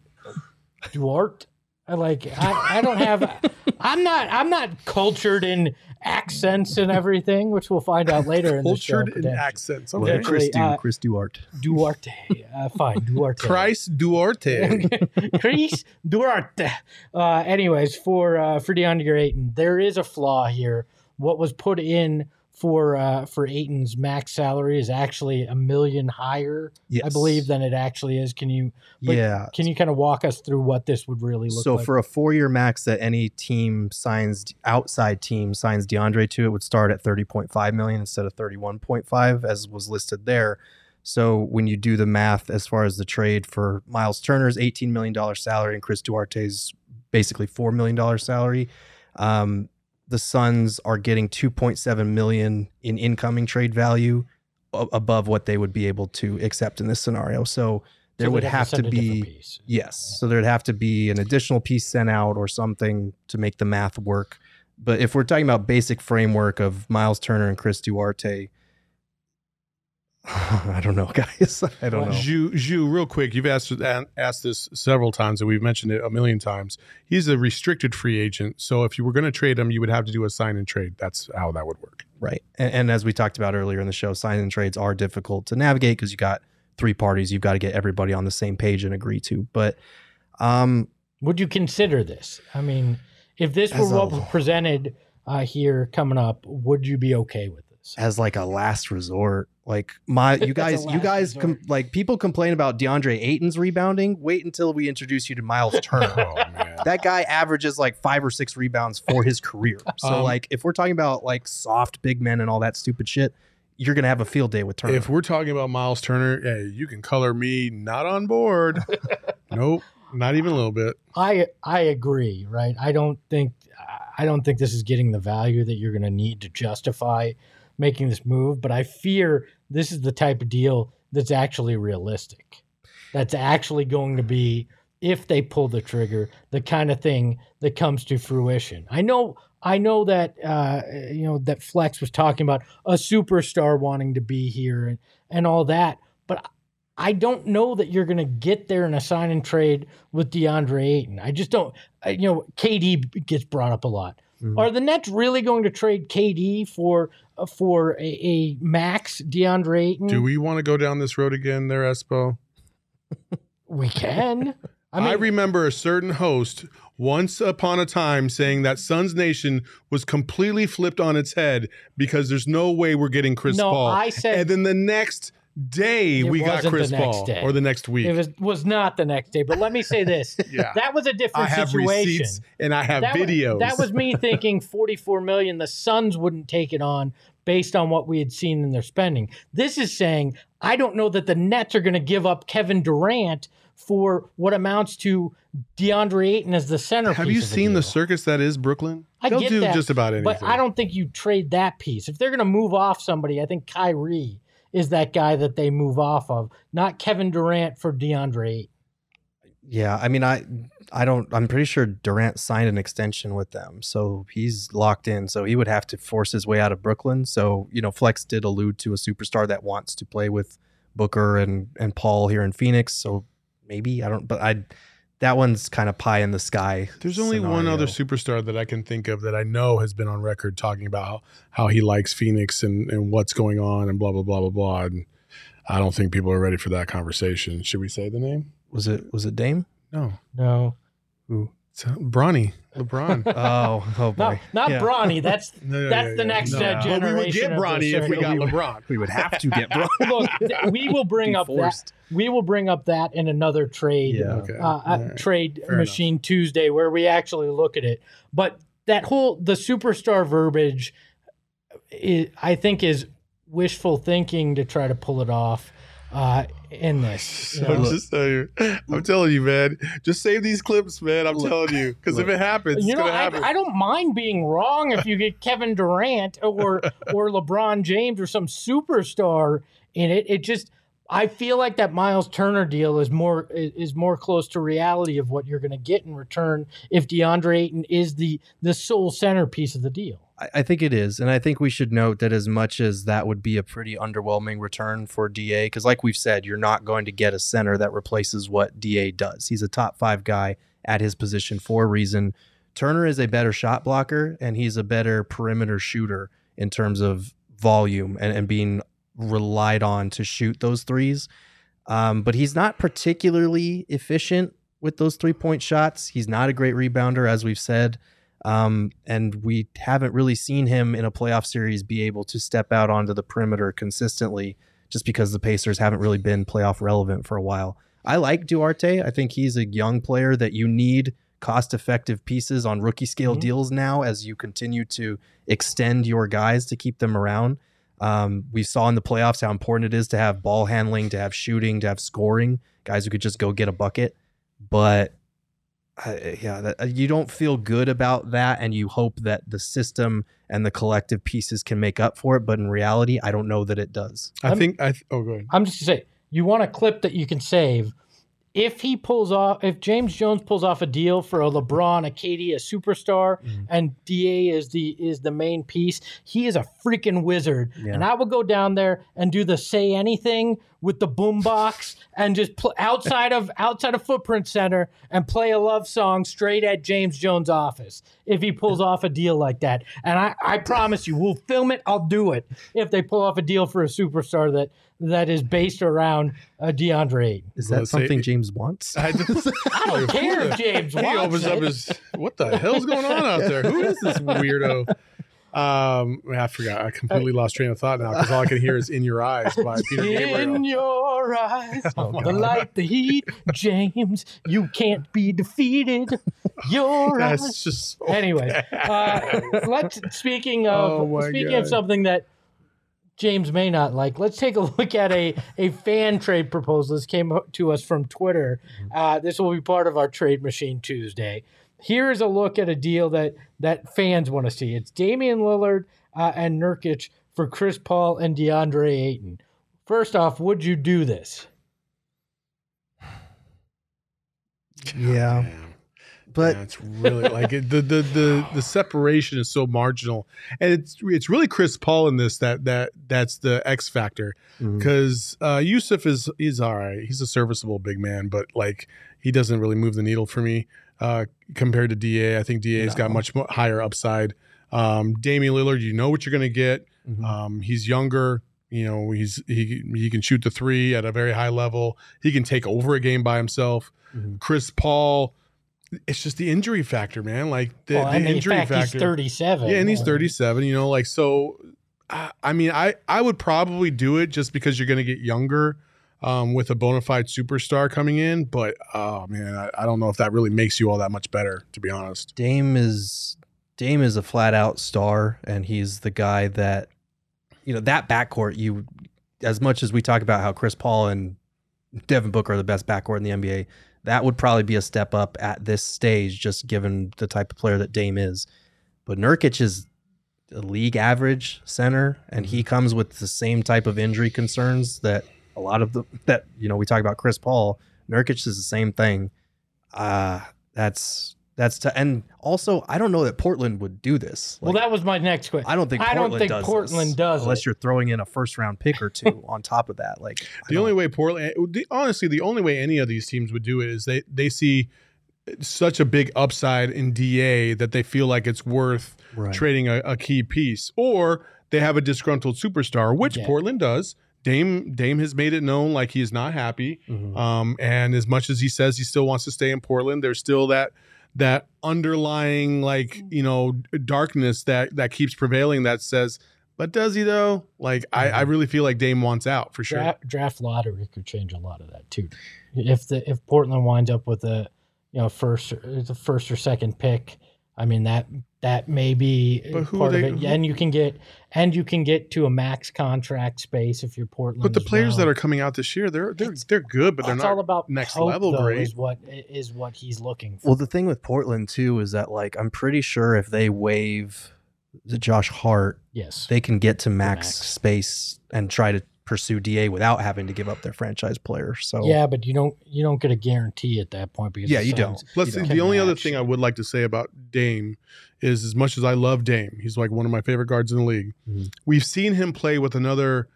Duarte. I like. I, I don't have. I'm not. I'm not cultured in accents and everything, which we'll find out later in the show. Cultured in accents. Well, Okay. Actually, Chris, Du- uh, Chris Duarte. Duarte. Uh, fine, Duarte. Christ Duarte. *laughs* Chris Duarte. Uh, anyways, for uh, for DeAndre Ayton, there is a flaw here. What was put in for uh, for Ayton's max salary is actually a million higher, Yes. I believe, than it actually is. Can you but yeah. can you kind of walk us through what this would really look So like? So for a four-year max that any team signs, outside team signs DeAndre to, it would start at 30.5 million instead of 31.5 as was listed there. So when you do the math as far as the trade for Miles Turner's 18 million dollar salary and Chris Duarte's basically four million dollar salary, um, the Suns are getting 2.7 million in incoming trade value above what they would be able to accept in this scenario. So there So would they'd have to be. Yes. So there'd have to be an additional piece sent out or something to make the math work. But if we're talking about basic framework of Miles Turner and Chris Duarte, *laughs* I don't know, guys. *laughs* I don't know. Ju, Ju, real quick, you've asked asked this several times, and we've mentioned it a million times. He's a restricted free agent, so if you were going to trade him, you would have to do a sign and trade. That's how that would work. Right. And, and as we talked about earlier in the show, sign and trades are difficult to navigate because you got three parties. You've got to get everybody on the same page and agree to. But um, Would you consider this? I mean, if this were a- what was presented uh, here coming up, would you be okay with this? As like a last resort. Like my, *laughs* you guys, you guys, com- like people complain about DeAndre Ayton's rebounding. Wait until we introduce you to Miles Turner. *laughs* Oh that guy averages like five or six rebounds for his career. So Um, like, if we're talking about like soft big men and all that stupid shit, you're gonna have a field day with Turner. if we're talking about Miles Turner, hey, you can color me not on board. *laughs* nope, not even a little bit. I I agree, right? I don't think I don't think this is getting the value that you're going to need to justify making this move, but I fear this is the type of deal that's actually realistic. That's actually going to be if they pull the trigger, the kind of thing that comes to fruition. I know I know that uh, you know that Flex was talking about a superstar wanting to be here and, and all that, but I don't know that you're going to get there in a sign and trade with DeAndre Ayton. I just don't. I- You know, KD gets brought up a lot. Mhm. Are the Nets really going to trade KD for for a, a max DeAndre Ayton? Do we want to go down this road again, there, Espo? We can. I *laughs* mean, I, remember a certain host once upon a time saying that Suns Nation was completely flipped on its head because there's no way we're getting Chris no, Paul. I said and then the next day It we got Chris the Paul, day. or the next week. it was was not the next day. But let me say this: *laughs* yeah, that was a different situation. and I have that videos. that was me *laughs* thinking 44 million. The Suns wouldn't take it on based on what we had seen in their spending. This is saying I don't know that the Nets are going to give up Kevin Durant for what amounts to DeAndre Ayton as the center. have you seen the circus that is Brooklyn? I They'll get do that, just about anything. But I don't think you trade that piece. If they're going to move off somebody, I think Kyrie is that guy that they move off of, not Kevin Durant for DeAndre yeah, I mean, I, I don't. I'm pretty sure Durant signed an extension with them, so he's locked in. So he would have to force his way out of Brooklyn. So you know, Flex did allude to a superstar that wants to play with Booker and and Paul here in Phoenix. So maybe I don't, but I. That one's kind of pie in the sky. There's only one other superstar that I can think of that I know has been on record talking about how, how he likes Phoenix and, and what's going on and blah blah blah blah blah. And I don't think people are ready for that conversation. Should we say the name? Was it was it Dame? No. No, Who? It's Bronny. LeBron. *laughs* Oh, oh boy. not not Yeah. Bronny. That's *laughs* No, yeah, That's yeah, the yeah. next, uh, But we would generation get Bronny if we got circle. LeBron. We would have to get *laughs* bro. look. we will bring Be up that. We will bring up that in another trade. Yeah. Okay. uh, uh, All right. trade Fair machine Tuesday where we actually look at it. But that whole the superstar verbiage, i I think, is wishful thinking to try to pull it off uh, in this. you *laughs* I'm just telling you. I'm telling you, man. Just save these clips, man. I'm Look, telling you, because if it happens, You it's know, gonna I, happen. I don't mind being wrong if you get Kevin Durant or *laughs* or LeBron James or some superstar in it. It just I feel like that Miles Turner deal is more is is more close to reality of what you're going to get in return if DeAndre Ayton is the the sole centerpiece of the deal. I, think it is, and I think we should note that as much as that would be a pretty underwhelming return for Da, because like we've said, you're not going to get a center that replaces what Da does. He's a top five guy at his position for a reason. Turner is a better shot blocker, and he's a better perimeter shooter in terms of volume and, and being relied on to shoot those threes. Um, but he's not particularly efficient with those three point shots. He's not a great rebounder, as we've said. Um, and we haven't really seen him in a playoff series be able to step out onto the perimeter consistently just because the Pacers haven't really been playoff relevant for a while. I like Duarte. I think he's a young player that you need cost effective pieces on rookie scale Mhm. deals now as you continue to extend your guys to keep them around. Um, we saw in the playoffs how important it is to have ball handling, to have shooting, to have scoring, guys who could just go get a bucket. But I, yeah, that, uh, you don't feel good about that, and you hope that the system and the collective pieces can make up for it. But in reality, I don't know that it does. I I'm- think I. Th- oh, go ahead. I'm just gonna say you want a clip that you can save. If he pulls off, if James Jones pulls off a deal for a LeBron, a KD, a superstar, Mhm. and Da is the is the main piece, he is a freaking wizard. Yeah. And I will go down there and do the say anything with the boombox and just pl- outside of outside of Footprint Center and play a love song straight at James Jones' office if he pulls off a deal like that. And I, I promise you, we'll film it. I'll do it if they pull off a deal for a superstar that that is based around uh, DeAndre Ayton. Is Well, that say- something James wants? I, *laughs* I don't care if James he wants opens up his. What the hell's going on out there? Who is this weirdo? Um, I forgot. I completely lost train of thought now because all I can hear is "In Your Eyes" by *laughs* Peter Gabriel. In your eyes, *laughs* Oh, the God. light, the heat, James, you can't be defeated. Your *laughs* eyes. That's just so Anyway, uh, let's speaking of Oh speaking of something that James may not like. Let's take a look at a a fan trade proposal. This came to us from Twitter. Uh, this will be part of our Trade Machine Tuesday. Here is a look at a deal that that fans want to see. It's Damian Lillard uh, and Nurkic for Chris Paul and DeAndre Ayton. First off, would you do this? yeah, Man. but Yeah, it's really like it, the, the the the separation is so marginal, and it's it's really Chris Paul in this that that that's the X factor because uh, Jusuf is he's all right. He's a serviceable big man, but like he doesn't really move the needle for me uh, compared to Da. I think Da's got much more higher upside. Um, Damian Lillard, you know what you're going to get. mhm. Um, he's younger. You know, he's he he can shoot the three at a very high level. He can take over a game by himself. Mhm. Chris Paul, it's just the injury factor, man. Like the, well, the injury fact, factor. he's 37. Yeah, and he's Uh, 37. You know, like so. I, I mean, I I would probably do it just because you're going to get younger. Um, with a bona fide superstar coming in, but oh man, I, I don't know if that really makes you all that much better, to be honest. Dame is Dame is a flat out star, and he's the guy that you know that backcourt. You as much as we talk about how Chris Paul and Devin Booker are the best backcourt in the NBA, that would probably be a step up at this stage, just given the type of player that Dame is. But Nurkic is a league average center, and he comes with the same type of injury concerns that a lot of the that you know we talk about Chris Paul. Nurkic is the same thing. Uh that's that's t- and also I don't know that Portland would do this. Well, that was my next question. I don't think I Portland don't think does Portland this, does unless it. you're throwing in a first round pick or two *laughs* on top of that. Like I The only way Portland, the, honestly, the only way any of these teams would do it is they they see such a big upside in DA that they feel like it's worth Right. trading a, a key piece, or they have a disgruntled superstar, which Yeah. Portland does. Dame Dame has made it known like he is not happy. Mhm. Um, and as much as he says he still wants to stay in Portland, there's still that that underlying like you know darkness that that keeps prevailing that says, but does he though? Like I, I really feel like Dame wants out for sure. draft, draft lottery could change a lot of that too. If the if Portland winds up with a you know first or- the first or second pick, I mean that that may be But who part are of it. who- And you can get and you can get to a max contract space if you're Portland. But the as players that are coming out this year, they're they're It's- they're good, but they're it's not all about next hope, level though, great. Is what is what he's looking for. Well, the thing with Portland too is that like I'm pretty sure if they waive the Josh Hart, yes, they can get to max, max. space and try to pursue DA without having to give up their franchise player. So Yeah, but you don't you don't get a guarantee at that point because Yeah, you don't. Suns Plus, can the only other thing I would like to say about Dame is as much as I love Dame, he's like one of my favorite guards in the league. Mhm. We've seen him play with another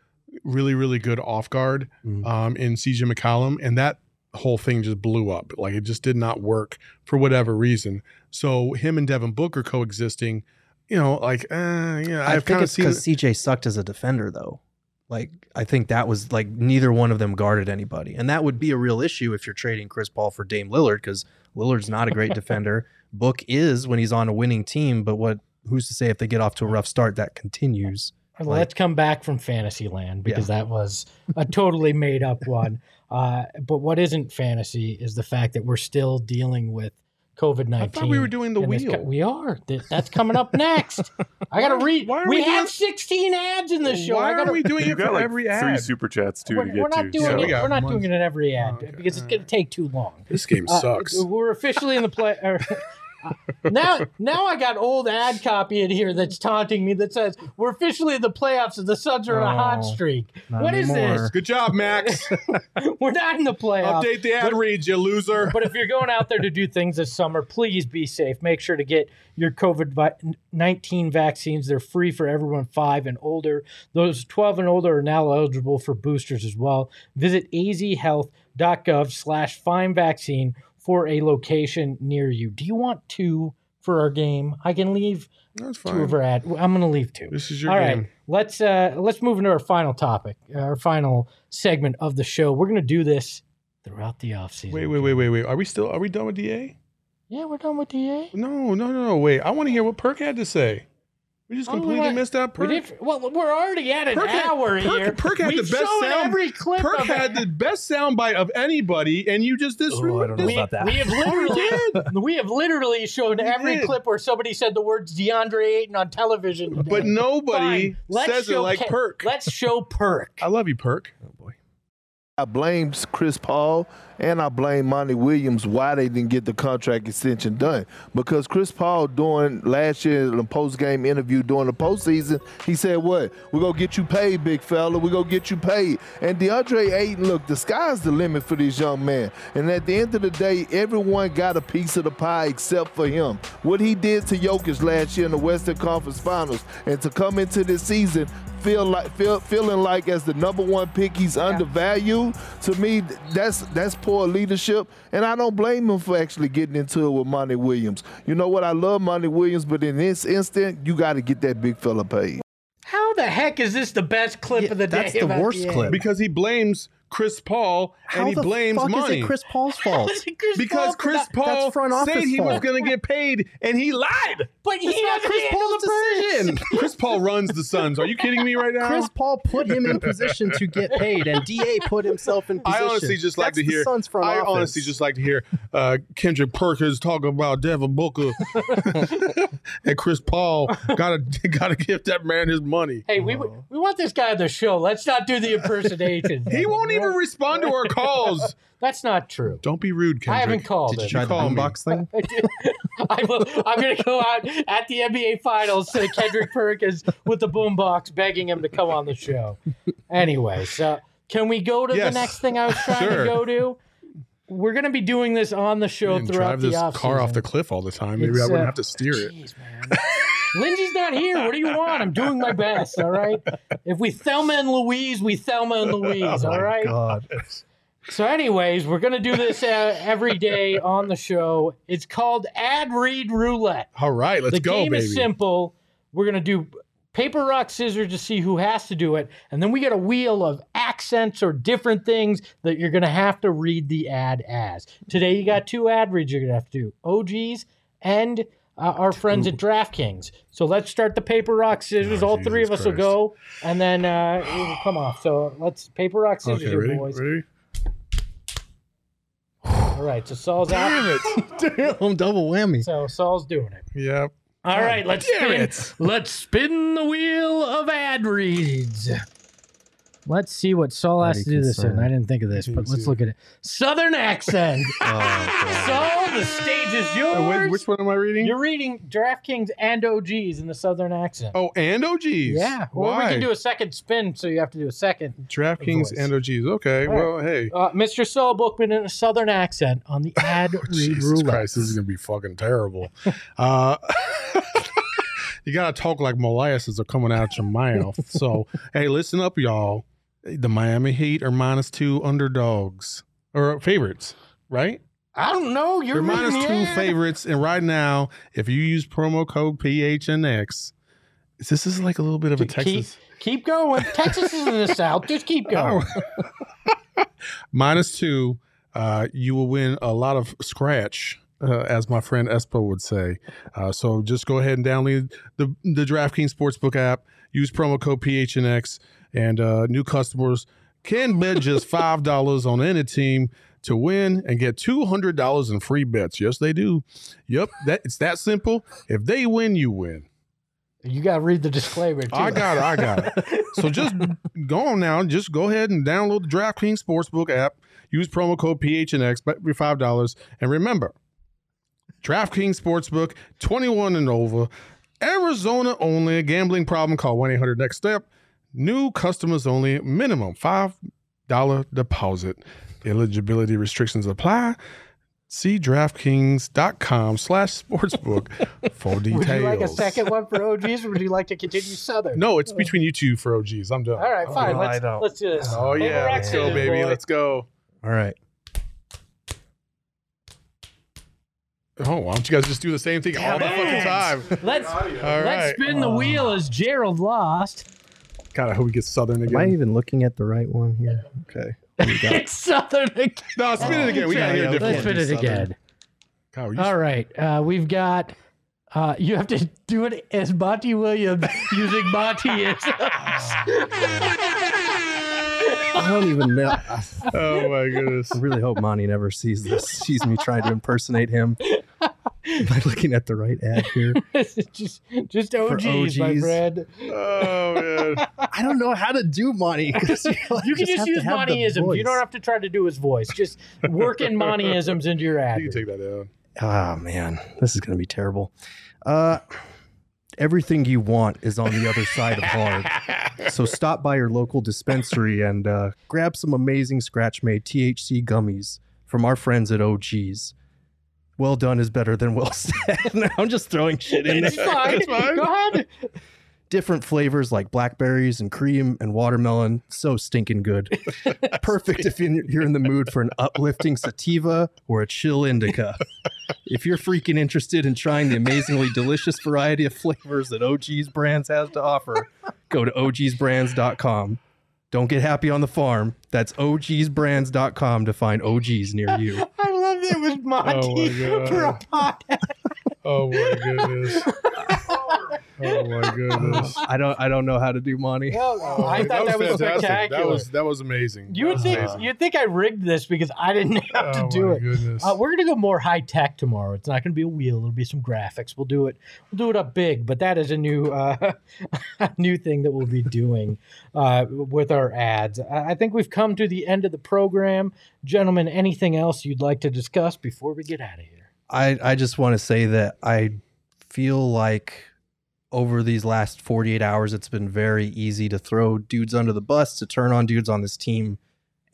really, really good off guard Mhm. um, in CJ McCollum, and that whole thing just blew up. Like it just did not work for whatever reason. So him and Devin Booker coexisting, you know, like uh, yeah, I I've think kind of it's seen. because CJ sucked as a defender, though. Like I think that was like neither one of them guarded anybody, and that would be a real issue if you're trading Chris Paul for Dame Lillard because Lillard's not a great *laughs* defender. Book is when he's on a winning team, but what? Who's to say if they get off to a rough start that continues? Like- Let's come back from fantasy land because that was a totally made up one. *laughs* Uh, but what isn't fantasy is the fact that we're still dealing with COVID nineteen. I nineteen. thought we were doing the wheel. we are. That's coming up next. *laughs* I got to read. why are we we have doing- sixteen ads in the show. Why I gotta, are we doing You it for like every three super chats too we're, to get we're not to. doing Yeah, we it. got We're not one. doing it in every ad Oh, okay. because it's going to take too long. This game Uh, sucks. we're officially in the play. *laughs* now, now I got old ad copy in here that's taunting me that says we're officially in the playoffs and the Suns are on a hot Oh, streak. not What is anymore. Good job, Max. *laughs* we're not in the playoffs. Update the ad But- reads, you loser. But if you're going out there to do things this summer, please be safe. Make sure to get your COVID 19 vaccines. They're free for everyone five and older. Those 12 and older are now eligible for boosters as well. Visit azhealth.gov slash find vaccine for a location near you. Do you want two for our game? I can leave That's two fine. of our ad. I'm going to leave two. This is your All right, game. let's uh let's move into our final topic, our final segment of the show. We're gonna do this throughout the offseason. Wait, wait, wait, wait, wait. Are we still? Are we done with Da? Yeah, we're done with DA. No, no, no, no. Wait. I want to hear what Perk had to say. We just Oh, completely missed out We Perk. did, well, we're already at an Perk had- hour Perk- here. Perk had We've the best shown sound- every clip Perk of had the best soundbite of anybody, and you just Oh, I disrupt don't know this. about that. We have *laughs* literally, *laughs* we have literally shown every did. clip where somebody said the words DeAndre Ayton on television. today. But nobody Fine. Says it like Perk. Let's show Perk. I love you, Perk. Oh, I blame Chris Paul and I blame Monty Williams why they didn't get the contract extension done. Because Chris Paul during last year in the post game interview during the postseason, he said, What? We're gonna get you paid, big fella. We're gonna get you paid. And DeAndre Ayton, look, the sky's the limit for this young man. And at the end of the day, everyone got a piece of the pie except for him. What he did to Jokic last year in the Western Conference Finals, and to come into this season feel like feel, feeling like as the number one pick he's undervalued to me that's that's poor leadership. And i don't blame him for actually getting into it with monty williams. You know what? I love monty williams but in this instant you got to get that big fella paid. How the heck is this the best clip Yeah, of the day? that's the worst clip. Because he blames Chris Paul How and he the blames fuck money. *laughs* is it Chris Paul's fault? Chris because Paul Chris not- Paul That's front said office he was going to get paid and he lied. But he It's not Chris handle Paul's the decision. *laughs* Chris Paul runs the Suns. Are you kidding me right now? Chris Paul put him in position to get paid, and Da put himself in *laughs* position. I position. honestly just like That's to the hear. Suns front I office. honestly just like to hear uh, Kendrick Perkins talk about Devin Booker and Chris Paul. Gotta gotta give that man his money. Hey, we we want this guy on the show. Let's not do the impersonation. He won't even *laughs* respond to our calls. That's not true. Don't be rude, Kendrick. I haven't called Did you him. try the call me. boombox thing? *laughs* I will, I'm going to go out at the NBA Finals to Kendrick Perkins with the boombox, begging him to come on the show. Anyway, so can we go to Yes. the next thing I was trying Sure. to go to? We're going to be doing this on the show And throughout drive the this off car off the cliff all the time. Maybe It's, I wouldn't uh, have to steer it. Man. Lindsay's not here. What do you want? I'm doing my best. All right. If we Thelma and Louise, we Thelma and Louise. Oh all right. God. So, anyways, we're gonna do this uh, every day on the show. It's called Ad Read Roulette. All right, let's go. the go, game baby. is simple. We're gonna do paper, rock, scissors to see who has to do it, and then we get a wheel of accents or different things that you're gonna have to read the ad as. Today, you got two ad reads you're gonna have to do: OGeez and uh, our friends at DraftKings. So let's start the paper, rock, scissors. Oh, All three of Jesus us will go, and then uh, it'll come off. So let's paper, rock, scissors, Okay, ready? boys. Ready? All right, so Saul's out. Damn it! *laughs* Damn, double whammy. So Saul's doing it. Yep. All right, let's damn spin. it. Let's spin the wheel of ad reads. Let's see what Saul has to do this in. concern. I didn't think of this, but let's look at it. Southern accent. *laughs* Saul, the stage is yours. whi- which one am I reading? You're reading DraftKings and OGeez in the Southern accent. oh, and OGeez. yeah. Or Why? we can do a second spin, so you have to do a second. DraftKings voice. and OGeez. Okay. All well, hey. Uh, Mr. Saul Bookman in a Southern accent on the *laughs* ad read Oh, Jesus roulette. Christ, this is gonna be fucking terrible. uh, *laughs* you gotta talk like molasses are coming out your mouth. So, hey, listen up, y'all. The Miami Heat are minus two underdogs or favorites, right? I don't know. You're minus two favorites, and right now, if you use promo code PHNX, this is like a little bit of a Keep- Texas Keep going. Texas is in the *laughs* South. Just keep going. *laughs* minus two. Uh, you will win a lot of scratch, uh, as my friend Espo would say. Uh, so just go ahead and download the the DraftKings Sportsbook app. Use promo code PHNX, and uh, new customers can bet just *laughs* five dollars on any team to win and get two hundred dollars in free bets. Yes, they do. Yep, that it's that simple. If they win, you win. You got to read the disclaimer. Too. I got it. I got it. So just go on now. Just go ahead and download the DraftKings Sportsbook app. Use promo code PHNX, bet your five dollars, and remember, DraftKings Sportsbook, twenty-one and over, Arizona only. Gambling problem? Call one eight hundred Next Step. New customers only. Minimum five dollar deposit. Eligibility restrictions apply. See DraftKings.com slash sportsbook *laughs* for details. Would you like a second one for OGeez, or would you like to continue Southern? No, it's between you two for OGeez. I'm done. All right, fine. no, let's I don't. let's do this. Oh yeah, let's go, baby. boy. Let's go. All right. Oh, why don't you guys just do the same thing all the fucking time? *laughs* Let's All let's right. spin the wheel as Gerald lost. God, I hope we get Southern again. Am I even looking at the right one here? Okay. We *laughs* It's Southern again. No, spin it again. We gotta hear Yeah, a different Let's spin it again. God, you All right, uh, we've got. Uh, you have to do it as Monty Williams *laughs* using Montyisms. I don't even know. *laughs* Oh my goodness. I really hope Monty never sees this. Sees me trying to impersonate him. *laughs* Am I looking at the right ad here? *laughs* just, just OGeez, my friend. Oh man. I don't know how to do Monty. 'cause You, like, You can just, have to use have the Montyisms. You don't have to try to do his voice. Just work in Montyisms into your ad. You can take that down. Oh man, this is gonna be terrible. Uh, everything you want is on the other side of hard. *laughs* So stop by your local dispensary and uh, grab some amazing scratch-made THC gummies from our friends at OGeez. Well done is better than well *laughs* said. No, *laughs* I'm just throwing shit in It's there. fine. It's fine. Go ahead. Different flavors like blackberries and cream and watermelon. So stinking good. *laughs* Perfect if you're you're in the mood for an uplifting sativa or a chill indica. If you're freaking interested in trying the amazingly delicious variety of flavors that OGeez Brands has to offer, go to ogsbrands.com. Don't get happy on the farm. That's ogsbrands.com to find OGeez near you. *laughs* I love that it was oh Monty God. for a podcast. Oh my goodness. *laughs* Oh my goodness. I don't I don't know how to do Monty. Well, I thought that was, fantastic. spectacular. That was that was amazing. You would was think amazing. you'd think I rigged this because I didn't *laughs* have to Oh do my it. goodness. Uh, we're gonna go more high tech tomorrow. It's not gonna be a wheel. It'll be some graphics. We'll do it. We'll do it up big. But that is a new, uh, *laughs* new thing that we'll be doing uh, with our ads. I I think we've come to the end of the program, gentlemen. Anything else you'd like to discuss before we get out of here? I, I just want to say that I feel like over these last 48 hours, it's been very easy to throw dudes under the bus, to turn on dudes on this team.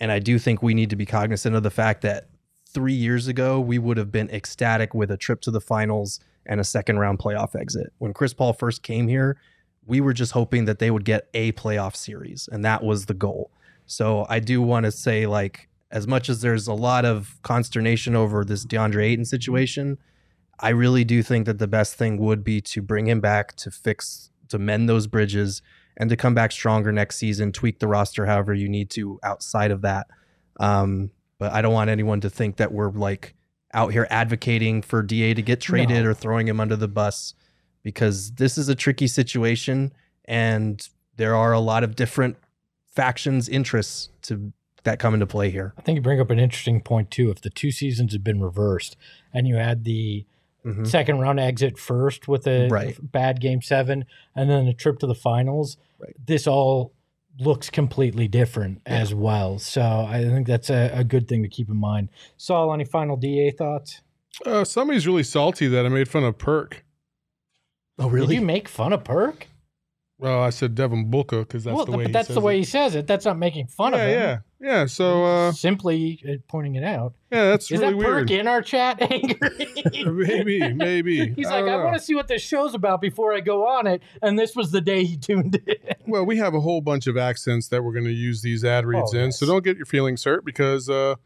And I do think we need to be cognizant of the fact that three years ago, we would have been ecstatic with a trip to the finals and a second round playoff exit. When Chris Paul first came here, we were just hoping that they would get a playoff series, and that was the goal. So I do want to say, like, as much as there's a lot of consternation over this DeAndre Ayton situation, I really do think that the best thing would be to bring him back to fix, to mend those bridges, and to come back stronger next season, tweak the roster however you need to outside of that. Um, but I don't want anyone to think that we're like out here advocating for DA to get traded No. or throwing him under the bus because this is a tricky situation and there are a lot of different factions interests to that come into play here. I think you bring up an interesting point too. If the two seasons had been reversed and you had the Mhm. second round exit first with a Right. bad game seven and then a trip to the finals, Right. this all looks completely different as well. So I think that's a, a good thing to keep in mind. Saul, any final DA thoughts? Uh, somebody's really salty that I made fun of Perk. Oh, Did you make fun of Perk? Well, I said Devin Booker because that's well, the th- way. but he that's the says way it. he says it. That's not making fun yeah, of him. yeah, yeah. So uh, Simply uh, pointing it out. yeah, that's Is really that weird. Perk in our chat *laughs* angry? *laughs* maybe, maybe. *laughs* He's I like, I want to see what this show's about before I go on it. And this was the day he tuned in. Well, we have a whole bunch of accents that we're going to use these ad reads Oh, in, yes. so don't get your feelings hurt because, uh,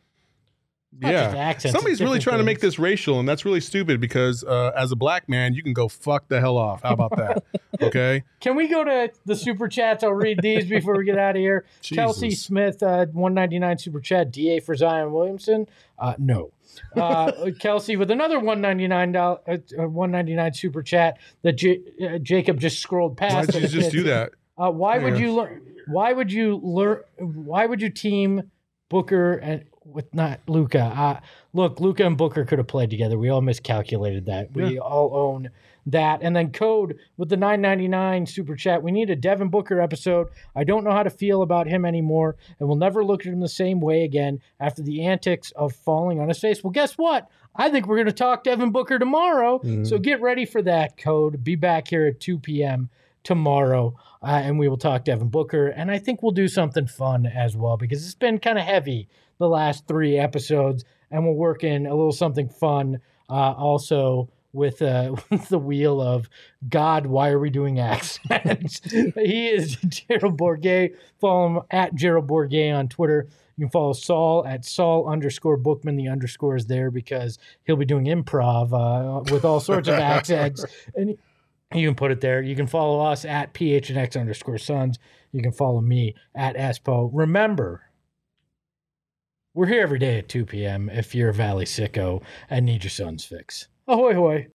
Not yeah, accents, somebody's really trying to make this racial, and that's really stupid because uh, as a black man, you can go fuck the hell off. How about that? *laughs* Okay, Can we go to the super chats? I'll read these before we get out of here. *laughs* Kelsey Smith, uh, 199 super chat. DA for Zion Williamson? Uh, no. Uh, *laughs* Kelsey with another 199 uh, uh, 199 super chat that J- uh, Jacob just scrolled past. why did you just do that? Uh, why would you learn? Why would you learn? Why would you team Booker and with not Luka? Uh, look, Luka and Booker could have played together. We all miscalculated that. We all own that. And then Code with the 999 super chat. We need a Devin Booker episode. I don't know how to feel about him anymore, and we'll never look at him the same way again after the antics of falling on his face. Well, guess what? I think we're going to talk Devin Booker tomorrow. So get ready for that, Code. Be back here at 2 p.m. tomorrow, uh, and we will talk Devin Booker. And I think we'll do something fun as well because it's been kind of heavy the last three episodes, and we'll work in a little something fun uh, also with, uh, *laughs* with the wheel of God. Why are we doing accents? *laughs* he is *laughs* Gerald Bourguet. Follow him at Gerald Bourguet on Twitter. You can follow Saul at Saul underscore Bookman. The underscore is there because he'll be doing improv uh, with all sorts of accents. And you can put it there. You can follow us at PHNX underscore Suns. You can follow me at Espo. Remember, we're here every day at 2 p.m. if you're a Valley sicko and need your Suns fix. Ahoy, hoy.